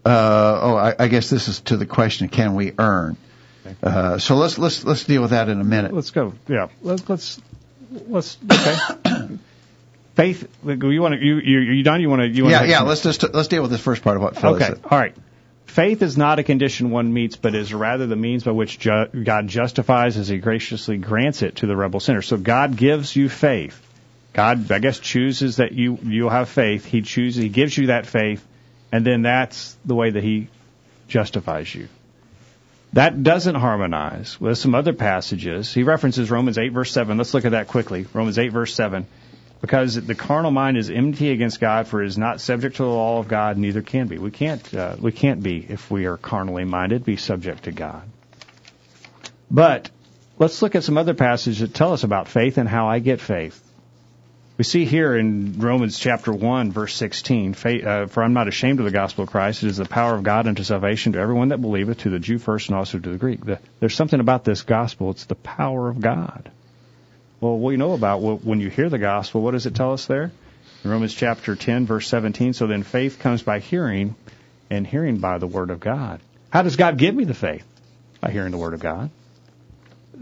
Uh, oh, I, I guess this is to the question: Can we earn? Uh, so let's let's let's deal with that in a minute. Let's go. Yeah. Let's let's let's. Okay. Faith. You want to? You you you done? You want to? You want Yeah, yeah. Let's just let's deal with this first part of what Phil Okay. said. All right. Faith is not a condition one meets, but is rather the means by which ju- God justifies as He graciously grants it to the rebel sinner. So God gives you faith. God, I guess, chooses that you you'll have faith. He chooses. He gives you that faith, and then that's the way that He justifies you. That doesn't harmonize with some other passages. He references Romans 8 verse 7. Let's look at that quickly. Romans 8 verse 7. Because the carnal mind is enmity against God, for it is not subject to the law of God, neither can be. We can't, uh, we can't be, if we are carnally minded, be subject to God. But let's look at some other passages that tell us about faith and how I get faith. We see here in Romans chapter 1 verse 16, faith, uh, for I'm not ashamed of the gospel of Christ. It is the power of God unto salvation to everyone that believeth, to the Jew first and also to the Greek. There's something about this gospel. It's the power of God. Well, we know about when you hear the gospel, what does it tell us there? In Romans chapter 10 verse 17, so then faith comes by hearing and hearing by the word of God. How does God give me the faith? By hearing the word of God.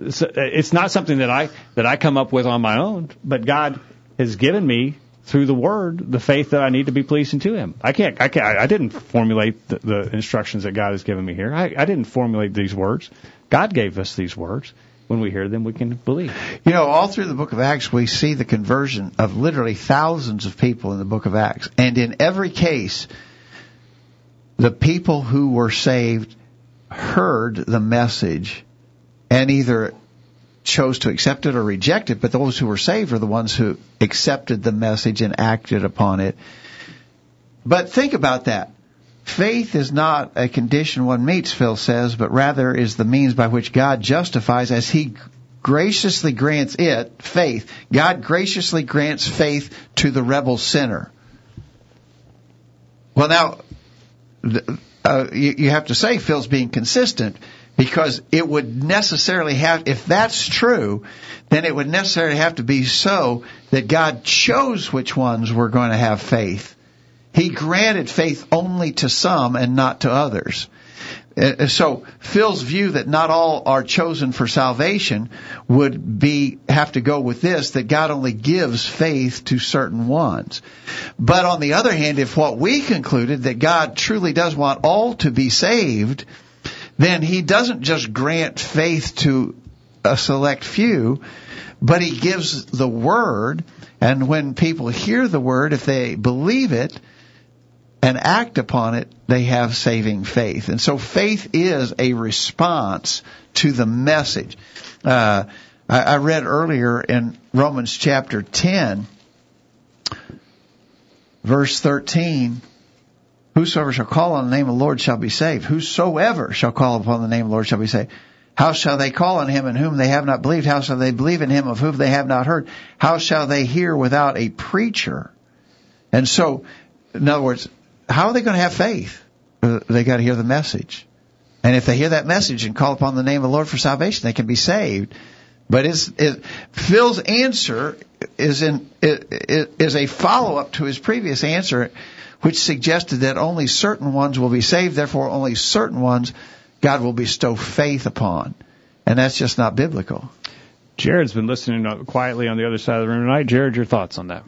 It's, uh, it's not something that I that I come up with on my own, but God has given me through the word the faith that I need to be pleasing to Him. I can't. I can't. I didn't formulate the, the instructions that God has given me here. I, I didn't formulate these words. God gave us these words. When we hear them, we can believe. You know, all through the book of Acts, we see the conversion of literally thousands of people in the book of Acts. And in every case, the people who were saved heard the message and either chose to accept it or reject it, but those who were saved are the ones who accepted the message and acted upon it. But think about that. Faith is not a condition one meets, Phil says, but rather is the means by which God justifies as He graciously grants it, faith. God graciously grants faith to the rebel sinner. Well, now, uh, you, you have to say Phil's being consistent because it would necessarily have, if that's true, then it would necessarily have to be so that God chose which ones were going to have faith. He granted faith only to some and not to others. Uh, So Phil's view that not all are chosen for salvation would be have to go with this that God only gives faith to certain ones. But on the other hand, if what we concluded that God truly does want all to be saved, then he doesn't just grant faith to a select few, but he gives the word and when people hear the word if they believe it and act upon it, they have saving faith. And so faith is a response to the message. Uh, I, I read earlier in Romans chapter 10, verse 13, Whosoever shall call on the name of the Lord shall be saved. Whosoever shall call upon the name of the Lord shall be saved. How shall they call on him in whom they have not believed? How shall they believe in him of whom they have not heard? How shall they hear without a preacher? And so, in other words, how are they going to have faith? Uh, They got to hear the message. And if they hear that message and call upon the name of the Lord for salvation, they can be saved. But it, Phil's answer is in is a follow up to his previous answer, which suggested that only certain ones will be saved. Therefore, only certain ones God will bestow faith upon, and that's just not biblical. Jared's been listening quietly on the other side of the room tonight. Jared, your thoughts on that?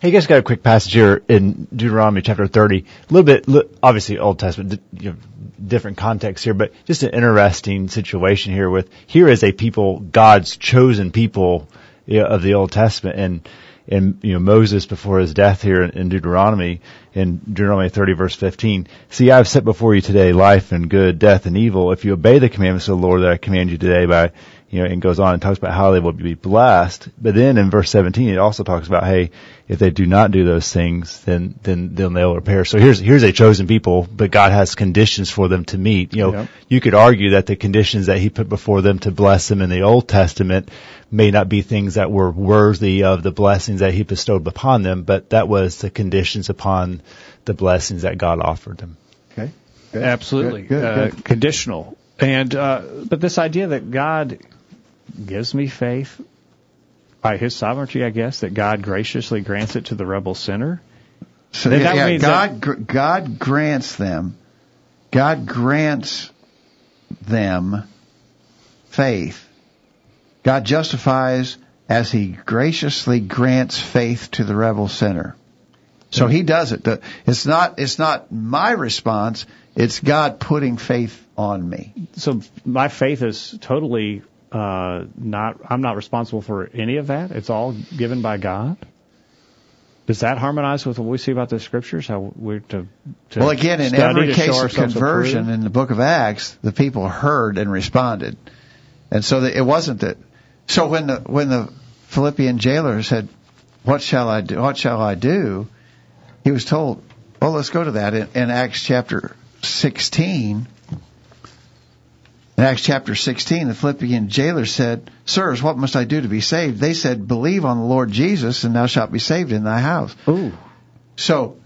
Hey, you guys got a quick passage here in Deuteronomy chapter 30. A little bit, obviously Old Testament, you know, different context here, but just an interesting situation here with, here is a people, God's chosen people, you know, of the Old Testament and and you know Moses before his death here in, in Deuteronomy in Deuteronomy 30 verse 15. See, I've set before you today life and good, death and evil. If you obey the commandments of the Lord that I command you today by you know, and goes on and talks about how they will be blessed. But then in verse 17, it also talks about, hey, if they do not do those things, then, then, then they'll repair. So here's, here's a chosen people, but God has conditions for them to meet. You know, Yep. you could argue that the conditions that He put before them to bless them in the Old Testament may not be things that were worthy of the blessings that He bestowed upon them, but that was the conditions upon the blessings that God offered them. Okay. Good. Absolutely. Good, good, uh, good. Conditional. And, uh, but this idea that God gives me faith by his sovereignty, I guess, that God graciously grants it to the rebel sinner. So yeah, that yeah, means God gr- God grants them, God grants them faith. God justifies as He graciously grants faith to the rebel sinner. So He does it. It's not it's not my response. It's God putting faith on me. So my faith is totally, uh, not, I'm not responsible for any of that. It's all given by God. Does that harmonize with what we see about the scriptures? How we're to, to Well, again, in every case of conversion approved? in the book of Acts, the people heard and responded, and so that it wasn't that. So when the when the Philippian jailer said, "What shall I do? What shall I do?" He was told, "Well, let's go to that in, in Acts chapter 16." In Acts chapter 16, the Philippian jailer said, Sirs, what must I do to be saved? They said, Believe on the Lord Jesus, and thou shalt be saved in thy house. Ooh, So,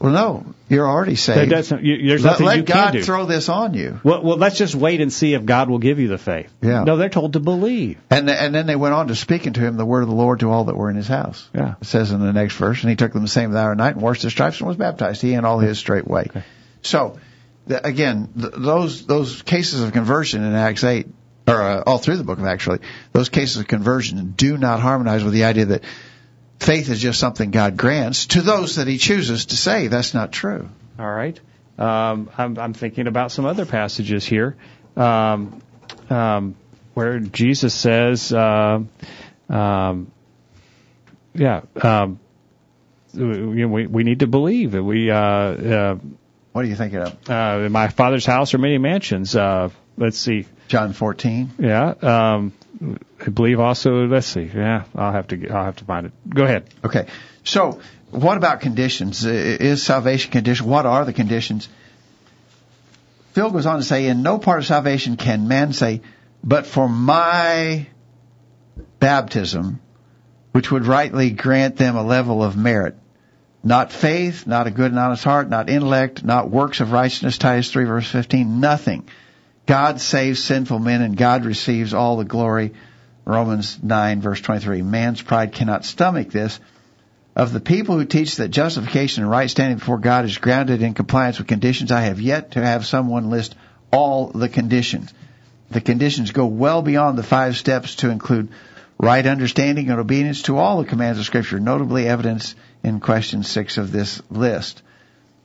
well, no, you're already saved. doesn't, you, there's let nothing let you God can do. throw this on you. well, well, let's just wait and see if God will give you the faith. Yeah. No, they're told to believe. And and then they went on to speaking to him the word of the Lord to all that were in his house. Yeah. It says in the next verse, and he took them the same hour and night and washed their stripes and was baptized, he and all his straightway. Okay. So, the, again, th- those those cases of conversion in Acts eight, or uh, all through the book of Acts, really, those cases of conversion do not harmonize with the idea that faith is just something God grants to those that He chooses to save. That's not true. All right. Um, I'm, I'm thinking about some other passages here um, um, where Jesus says, uh, um, yeah, um, we, we we need to believe. We uh, uh, What are you thinking of? uh, in my father's house are many mansions. Uh, let's see. John fourteen. Yeah. Um, I believe also. Let's see. Yeah, I'll have to. Get, I'll have to find it. Go ahead. Okay. So, what about conditions? Is salvation condition? What are the conditions? Phil goes on to say, in no part of salvation can man say, but for my baptism, which would rightly grant them a level of merit. Not faith, not a good and honest heart, not intellect, not works of righteousness, Titus 3 verse 15, nothing. God saves sinful men and God receives all the glory. Romans 9 verse 23. Man's pride cannot stomach this. Of the people who teach that justification and right standing before God is grounded in compliance with conditions, I have yet to have someone list all the conditions. The conditions go well beyond the five steps to include right understanding and obedience to all the commands of Scripture, notably evidence in question six of this list.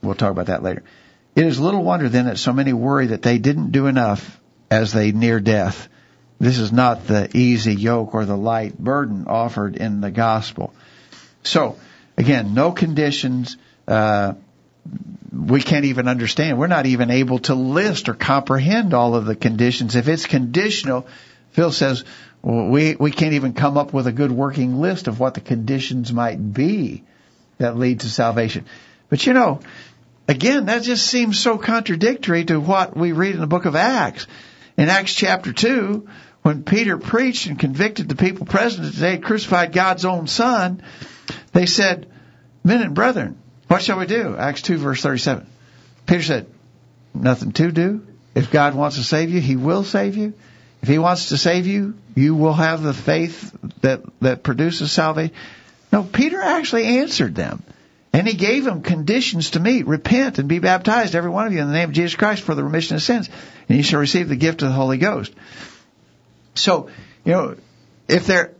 We'll talk about that later. It is little wonder then that so many worry that they didn't do enough as they near death. This is not the easy yoke or the light burden offered in the gospel. So, again, no conditions. Uh, we can't even understand. We're not even able to list or comprehend all of the conditions. If it's conditional, Phil says well, we we can't even come up with a good working list of what the conditions might be that lead to salvation. But you know, again, that just seems so contradictory to what we read in the book of Acts. In Acts chapter 2, when Peter preached and convicted the people present that they had crucified God's own son, they said, Men and brethren, what shall we do? Acts 2 verse 37. Peter said, Nothing to do. If God wants to save you, He will save you. If He wants to save you, you will have the faith that, that produces salvation. No, Peter actually answered them. And he gave them conditions to meet. Repent and be baptized, every one of you, in the name of Jesus Christ for the remission of sins. And you shall receive the gift of the Holy Ghost. So, you know, if there,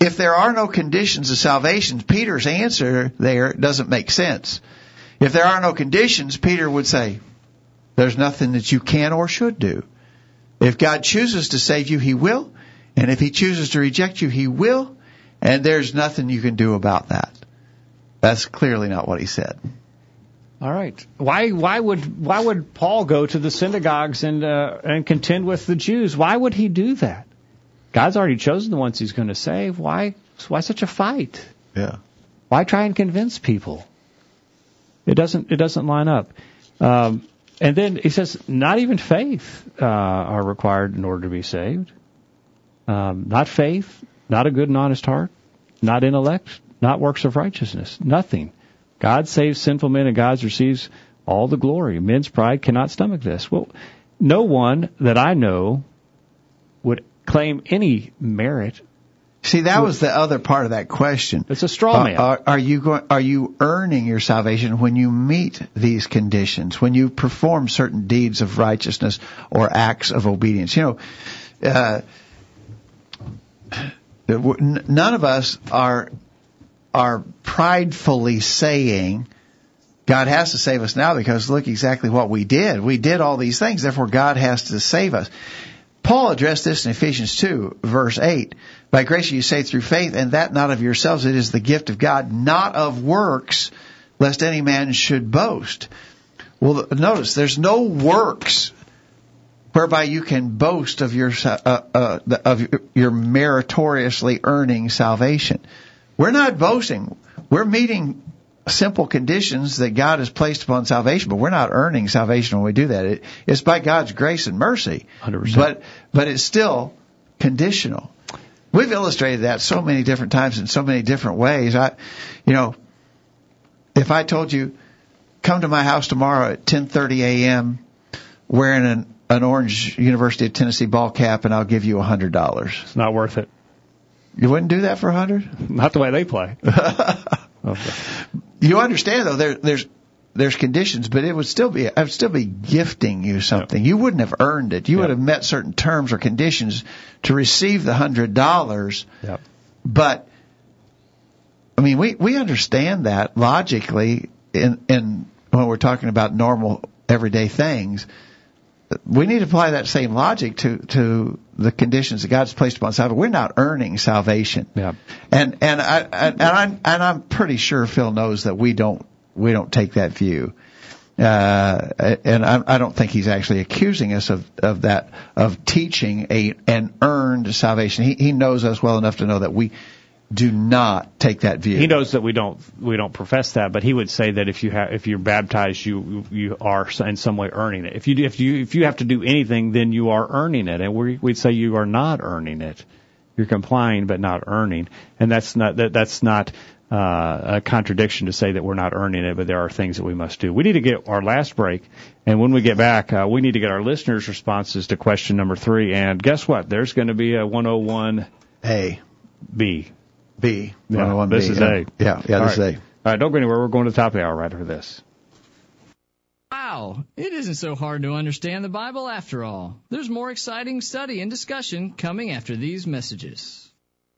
if there are no conditions of salvation, Peter's answer there doesn't make sense. If there are no conditions, Peter would say, there's nothing that you can or should do. If God chooses to save you, He will. And if he chooses to reject you, he will, and there's nothing you can do about that. That's clearly not what he said. All right. Why why would why would Paul go to the synagogues and uh, and contend with the Jews? Why would he do that? God's already chosen the ones he's going to save. Why why such a fight? Yeah. Why try and convince people? It doesn't it doesn't line up. Um, and then he says, not even faith uh, are required in order to be saved. Um, not faith, not a good and honest heart, not intellect, not works of righteousness, nothing. God saves sinful men and God receives all the glory. Men's pride cannot stomach this. Well, no one that I know would claim any merit. See, that was the other part of that question. It's a straw man. Are, are you going, are you earning your salvation when you meet these conditions, when you perform certain deeds of righteousness or acts of obedience? You know, uh, none of us are are pridefully saying God has to save us now because look exactly what we did. We did all these things, therefore God has to save us. Paul addressed this in Ephesians 2, verse 8. By grace you say through faith, and that not of yourselves, it is the gift of God, not of works, lest any man should boast. Well, notice, there's no works whereby you can boast of your, uh, uh, of your meritoriously earning salvation. We're not boasting. We're meeting simple conditions that God has placed upon salvation, but we're not earning salvation when we do that. It, it's by God's grace and mercy. 100%. But, but it's still conditional. We've illustrated that so many different times in so many different ways. I, you know, if I told you, come to my house tomorrow at 10:30 a.m. wearing an, an orange University of Tennessee ball cap, and I'll give you a hundred dollars. It's not worth it. You wouldn't do that for a hundred? Not the way they play. okay. You understand though, there, there's there's conditions, but it would still be I would still be gifting you something. Yep. You wouldn't have earned it. You yep. would have met certain terms or conditions to receive the hundred dollars. Yep. But I mean, we we understand that logically in in when we're talking about normal everyday things we need to apply that same logic to to the conditions that God's placed upon salvation. We're not earning salvation. Yeah. And and I and I'm and I'm pretty sure Phil knows that we don't we don't take that view. Uh, and I, I don't think he's actually accusing us of, of that, of teaching a, an earned salvation. He, he knows us well enough to know that we, do not take that view. He knows that we don't we don't profess that, but he would say that if you have if you're baptized, you you are in some way earning it. If you if you if you have to do anything, then you are earning it, and we we'd say you are not earning it. You're complying but not earning, and that's not that that's not uh, a contradiction to say that we're not earning it, but there are things that we must do. We need to get our last break, and when we get back, uh, we need to get our listeners' responses to question number three. And guess what? There's going to be a 101 A B B. Oh yeah, this is yeah. A. Yeah, yeah, All this right. is A. All right, don't go anywhere. We're going to the top of the hour right after this. Wow, it isn't so hard to understand the Bible after all. There's more exciting study and discussion coming after these messages.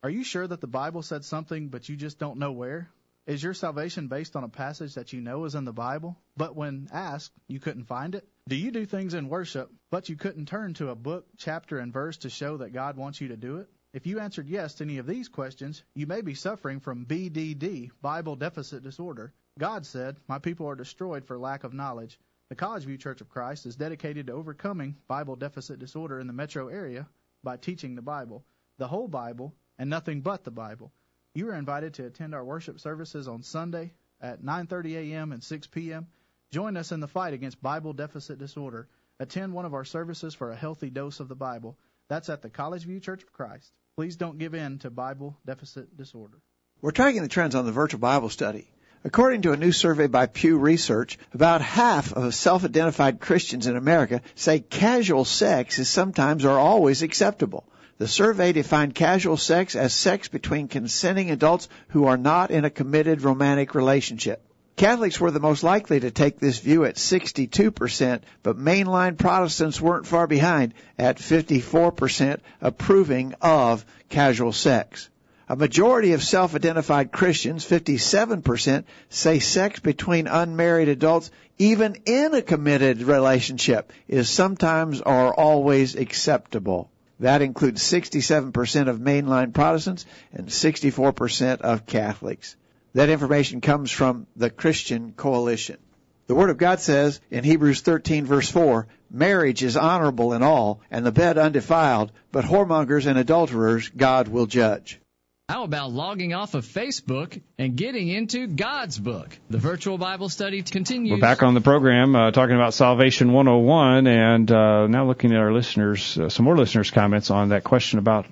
Are you sure that the Bible said something, but you just don't know where? Is your salvation based on a passage that you know is in the Bible, but when asked, you couldn't find it? Do you do things in worship, but you couldn't turn to a book, chapter, and verse to show that God wants you to do it? If you answered yes to any of these questions, you may be suffering from BDD, Bible Deficit Disorder. God said, My people are destroyed for lack of knowledge. The Collegevue Church of Christ is dedicated to overcoming Bible deficit disorder in the metro area by teaching the Bible, the whole Bible, and nothing but the Bible. You are invited to attend our worship services on Sunday at 9:30 a.m. and 6 p.m. Join us in the fight against Bible deficit disorder. Attend one of our services for a healthy dose of the Bible. That's at the Collegevue Church of Christ. Please don't give in to Bible deficit disorder. We're tracking the trends on the virtual Bible study. According to a new survey by Pew Research, about half of self-identified Christians in America say casual sex is sometimes or always acceptable. The survey defined casual sex as sex between consenting adults who are not in a committed romantic relationship. Catholics were the most likely to take this view at 62%, but mainline Protestants weren't far behind at 54% approving of casual sex. A majority of self-identified Christians, 57%, say sex between unmarried adults, even in a committed relationship, is sometimes or always acceptable. That includes 67% of mainline Protestants and 64% of Catholics. That information comes from the Christian Coalition. The Word of God says in Hebrews 13 verse 4, marriage is honorable in all, and the bed undefiled, but whoremongers and adulterers God will judge. How about logging off of Facebook and getting into God's book? The virtual Bible study continues. We're back on the program uh, talking about Salvation 101 and uh, now looking at our listeners, uh, some more listeners' comments on that question about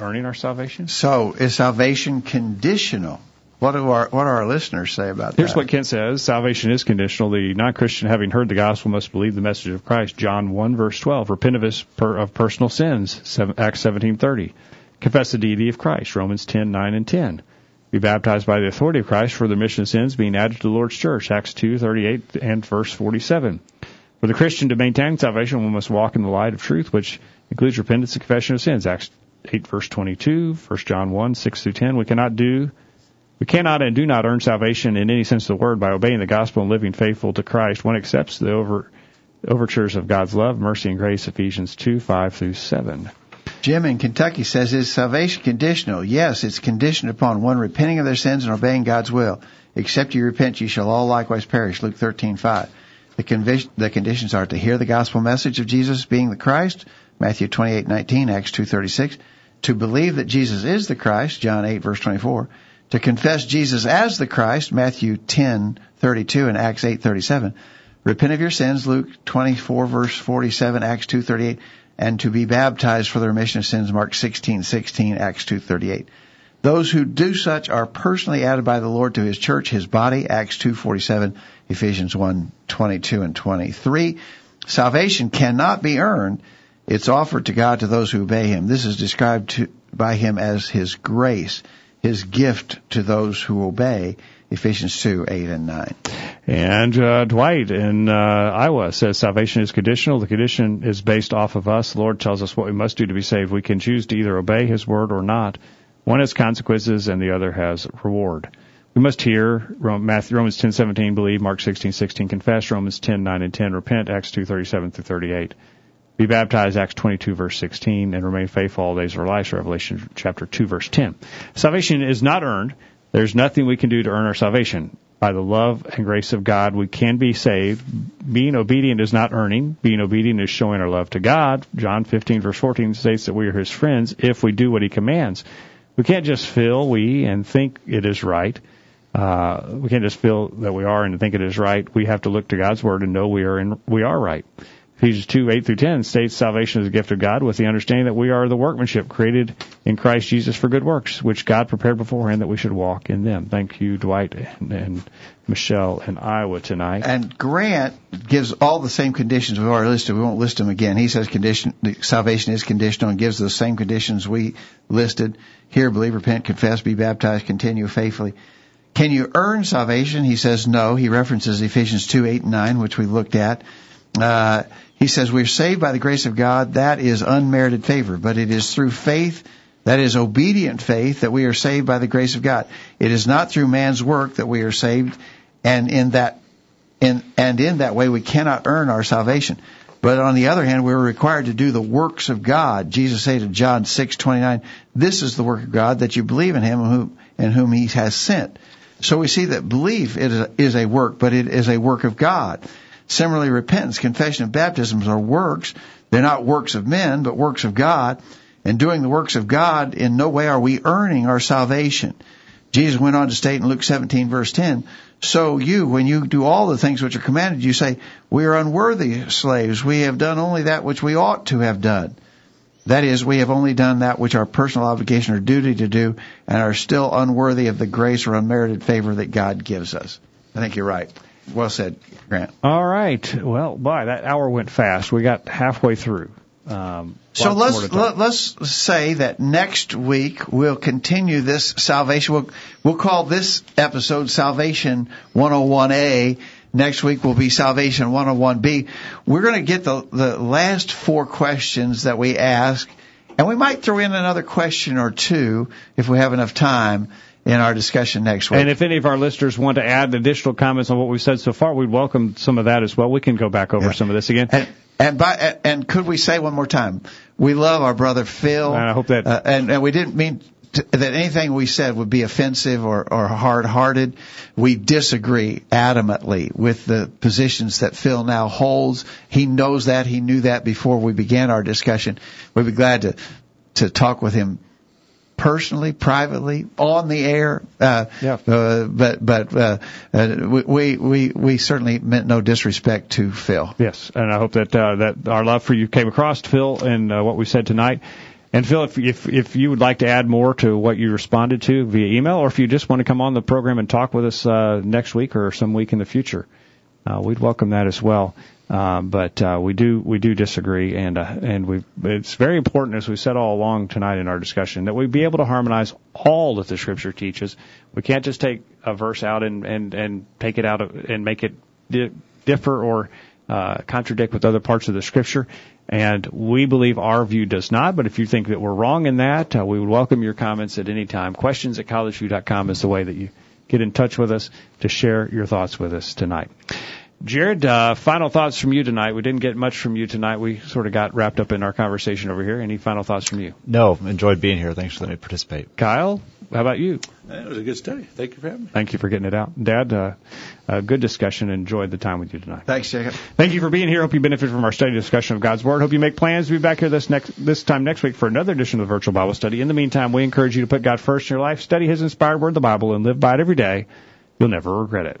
earning our salvation. So, is salvation conditional? What do our what do our listeners say about Here's that? Here's what Kent says: Salvation is conditional. The non-Christian, having heard the gospel, must believe the message of Christ. John 1 verse 12. Repent of his per, of personal sins. Seven, Acts 17:30. Confess the deity of Christ. Romans 10:9 and 10. Be baptized by the authority of Christ for the remission of sins, being added to the Lord's church. Acts 2:38 and verse 47. For the Christian to maintain salvation, one must walk in the light of truth, which includes repentance and confession of sins. Acts 8 verse 22, 1 John 1 6 through 10. We cannot do we cannot and do not earn salvation in any sense of the word by obeying the gospel and living faithful to Christ. One accepts the over, overtures of God's love, mercy, and grace, Ephesians 2, 5 through 7. Jim in Kentucky says, is salvation conditional? Yes, it's conditioned upon one repenting of their sins and obeying God's will. Except you repent, you shall all likewise perish. Luke 13:5. The, convi- the conditions are to hear the gospel message of Jesus being the Christ, Matthew 28:19, Acts 2:36. To believe that Jesus is the Christ, John 8 verse 24. To confess Jesus as the Christ, Matthew 10:32 and Acts 8:37. Repent of your sins, Luke 24 verse 47, Acts 2:38 and to be baptized for the remission of sins, Mark 16:16, Acts 2:38. Those who do such are personally added by the Lord to His church, His body, Acts 2:47, Ephesians 1:22 and 23. Salvation cannot be earned; it's offered to God to those who obey Him. This is described to, by Him as His grace, His gift to those who obey. Ephesians 2, 8 and 9. And uh, Dwight in uh, Iowa says salvation is conditional. The condition is based off of us. The Lord tells us what we must do to be saved. We can choose to either obey His word or not. One has consequences and the other has reward. We must hear Matthew, Romans 10:17, believe Mark 16:16, confess Romans 10:9 and 10, repent Acts 2:37 through 38, be baptized Acts 22 verse 16, and remain faithful all days of our lives Revelation chapter 2 verse 10. Salvation is not earned. There's nothing we can do to earn our salvation. By the love and grace of God, we can be saved. Being obedient is not earning. Being obedient is showing our love to God. John 15 verse 14 states that we are His friends if we do what He commands. We can't just feel we and think it is right. Uh, we can't just feel that we are and think it is right. We have to look to God's word and know we are in, we are right. Ephesians 2, 8 through 10 states salvation is a gift of God with the understanding that we are the workmanship created in Christ Jesus for good works, which God prepared beforehand that we should walk in them. Thank you, Dwight and, and Michelle in Iowa tonight. And Grant gives all the same conditions we've already listed. We won't list them again. He says condition, salvation is conditional and gives the same conditions we listed. Here, believe, repent, confess, be baptized, continue faithfully. Can you earn salvation? He says no. He references Ephesians 2, 8, and 9, which we looked at. Uh, he says we're saved by the grace of God. That is unmerited favor, but it is through faith, that is obedient faith, that we are saved by the grace of God. It is not through man's work that we are saved, and in that, in, and in that way we cannot earn our salvation. But on the other hand, we're required to do the works of God. Jesus said in John 6:29, "This is the work of God that you believe in Him in whom He has sent." So we see that belief is a, is a work, but it is a work of God. Similarly, repentance, confession, and baptisms are works. They're not works of men, but works of God. And doing the works of God, in no way are we earning our salvation. Jesus went on to state in Luke 17 verse 10, so you, when you do all the things which are commanded, you say, we are unworthy slaves. We have done only that which we ought to have done. That is, we have only done that which our personal obligation or duty to do and are still unworthy of the grace or unmerited favor that God gives us. I think you're right. Well said, Grant. All right. Well, boy, that hour went fast. We got halfway through. Um, so let's let, let's say that next week we'll continue this salvation. We'll we'll call this episode Salvation 101A. Next week will be Salvation 101B. We're going to get the the last four questions that we ask, and we might throw in another question or two if we have enough time in our discussion next week. And if any of our listeners want to add additional comments on what we've said so far, we'd welcome some of that as well. We can go back over Yeah. some of this again. And, and by and could we say one more time? We love our brother Phil. And I hope that- uh, and, and we didn't mean to, that anything we said would be offensive or, or hard-hearted. We disagree adamantly with the positions that Phil now holds. He knows that. He knew that before we began our discussion. We'd be glad to to talk with him personally, privately, on the air. Uh, Yeah. uh, but but uh, uh, we we we certainly meant no disrespect to Phil. Yes, and I hope that uh, that our love for you came across, Phil, and uh, what we said tonight. And Phil, if, if if you would like to add more to what you responded to via email, or if you just want to come on the program and talk with us uh, next week or some week in the future, uh, we'd welcome that as well. Um, but uh, we do we do disagree, and uh, and we it's very important, as we said all along tonight in our discussion, that we be able to harmonize all that the Scripture teaches. We can't just take a verse out and and and take it out of, and make it di- differ or uh, contradict with other parts of the Scripture. And we believe our view does not. But if you think that we're wrong in that, uh, we would welcome your comments at any time. Questions at collegevue.com is the way that you get in touch with us to share your thoughts with us tonight. Jared, uh, final thoughts from you tonight. We didn't get much from you tonight. We sort of got wrapped up in our conversation over here. Any final thoughts from you? No, enjoyed being here. Thanks for letting me participate. Kyle, how about you? It was a good study. Thank you for having me. Thank you for getting it out. Dad, uh, uh, good discussion. Enjoyed the time with you tonight. Thanks, Jacob. Thank you for being here. Hope you benefit from our study discussion of God's Word. Hope you make plans to be back here this next this time next week for another edition of the Virtual Bible Study. In the meantime, we encourage you to put God first in your life, study His inspired Word, the Bible, and live by it every day. You'll never regret it.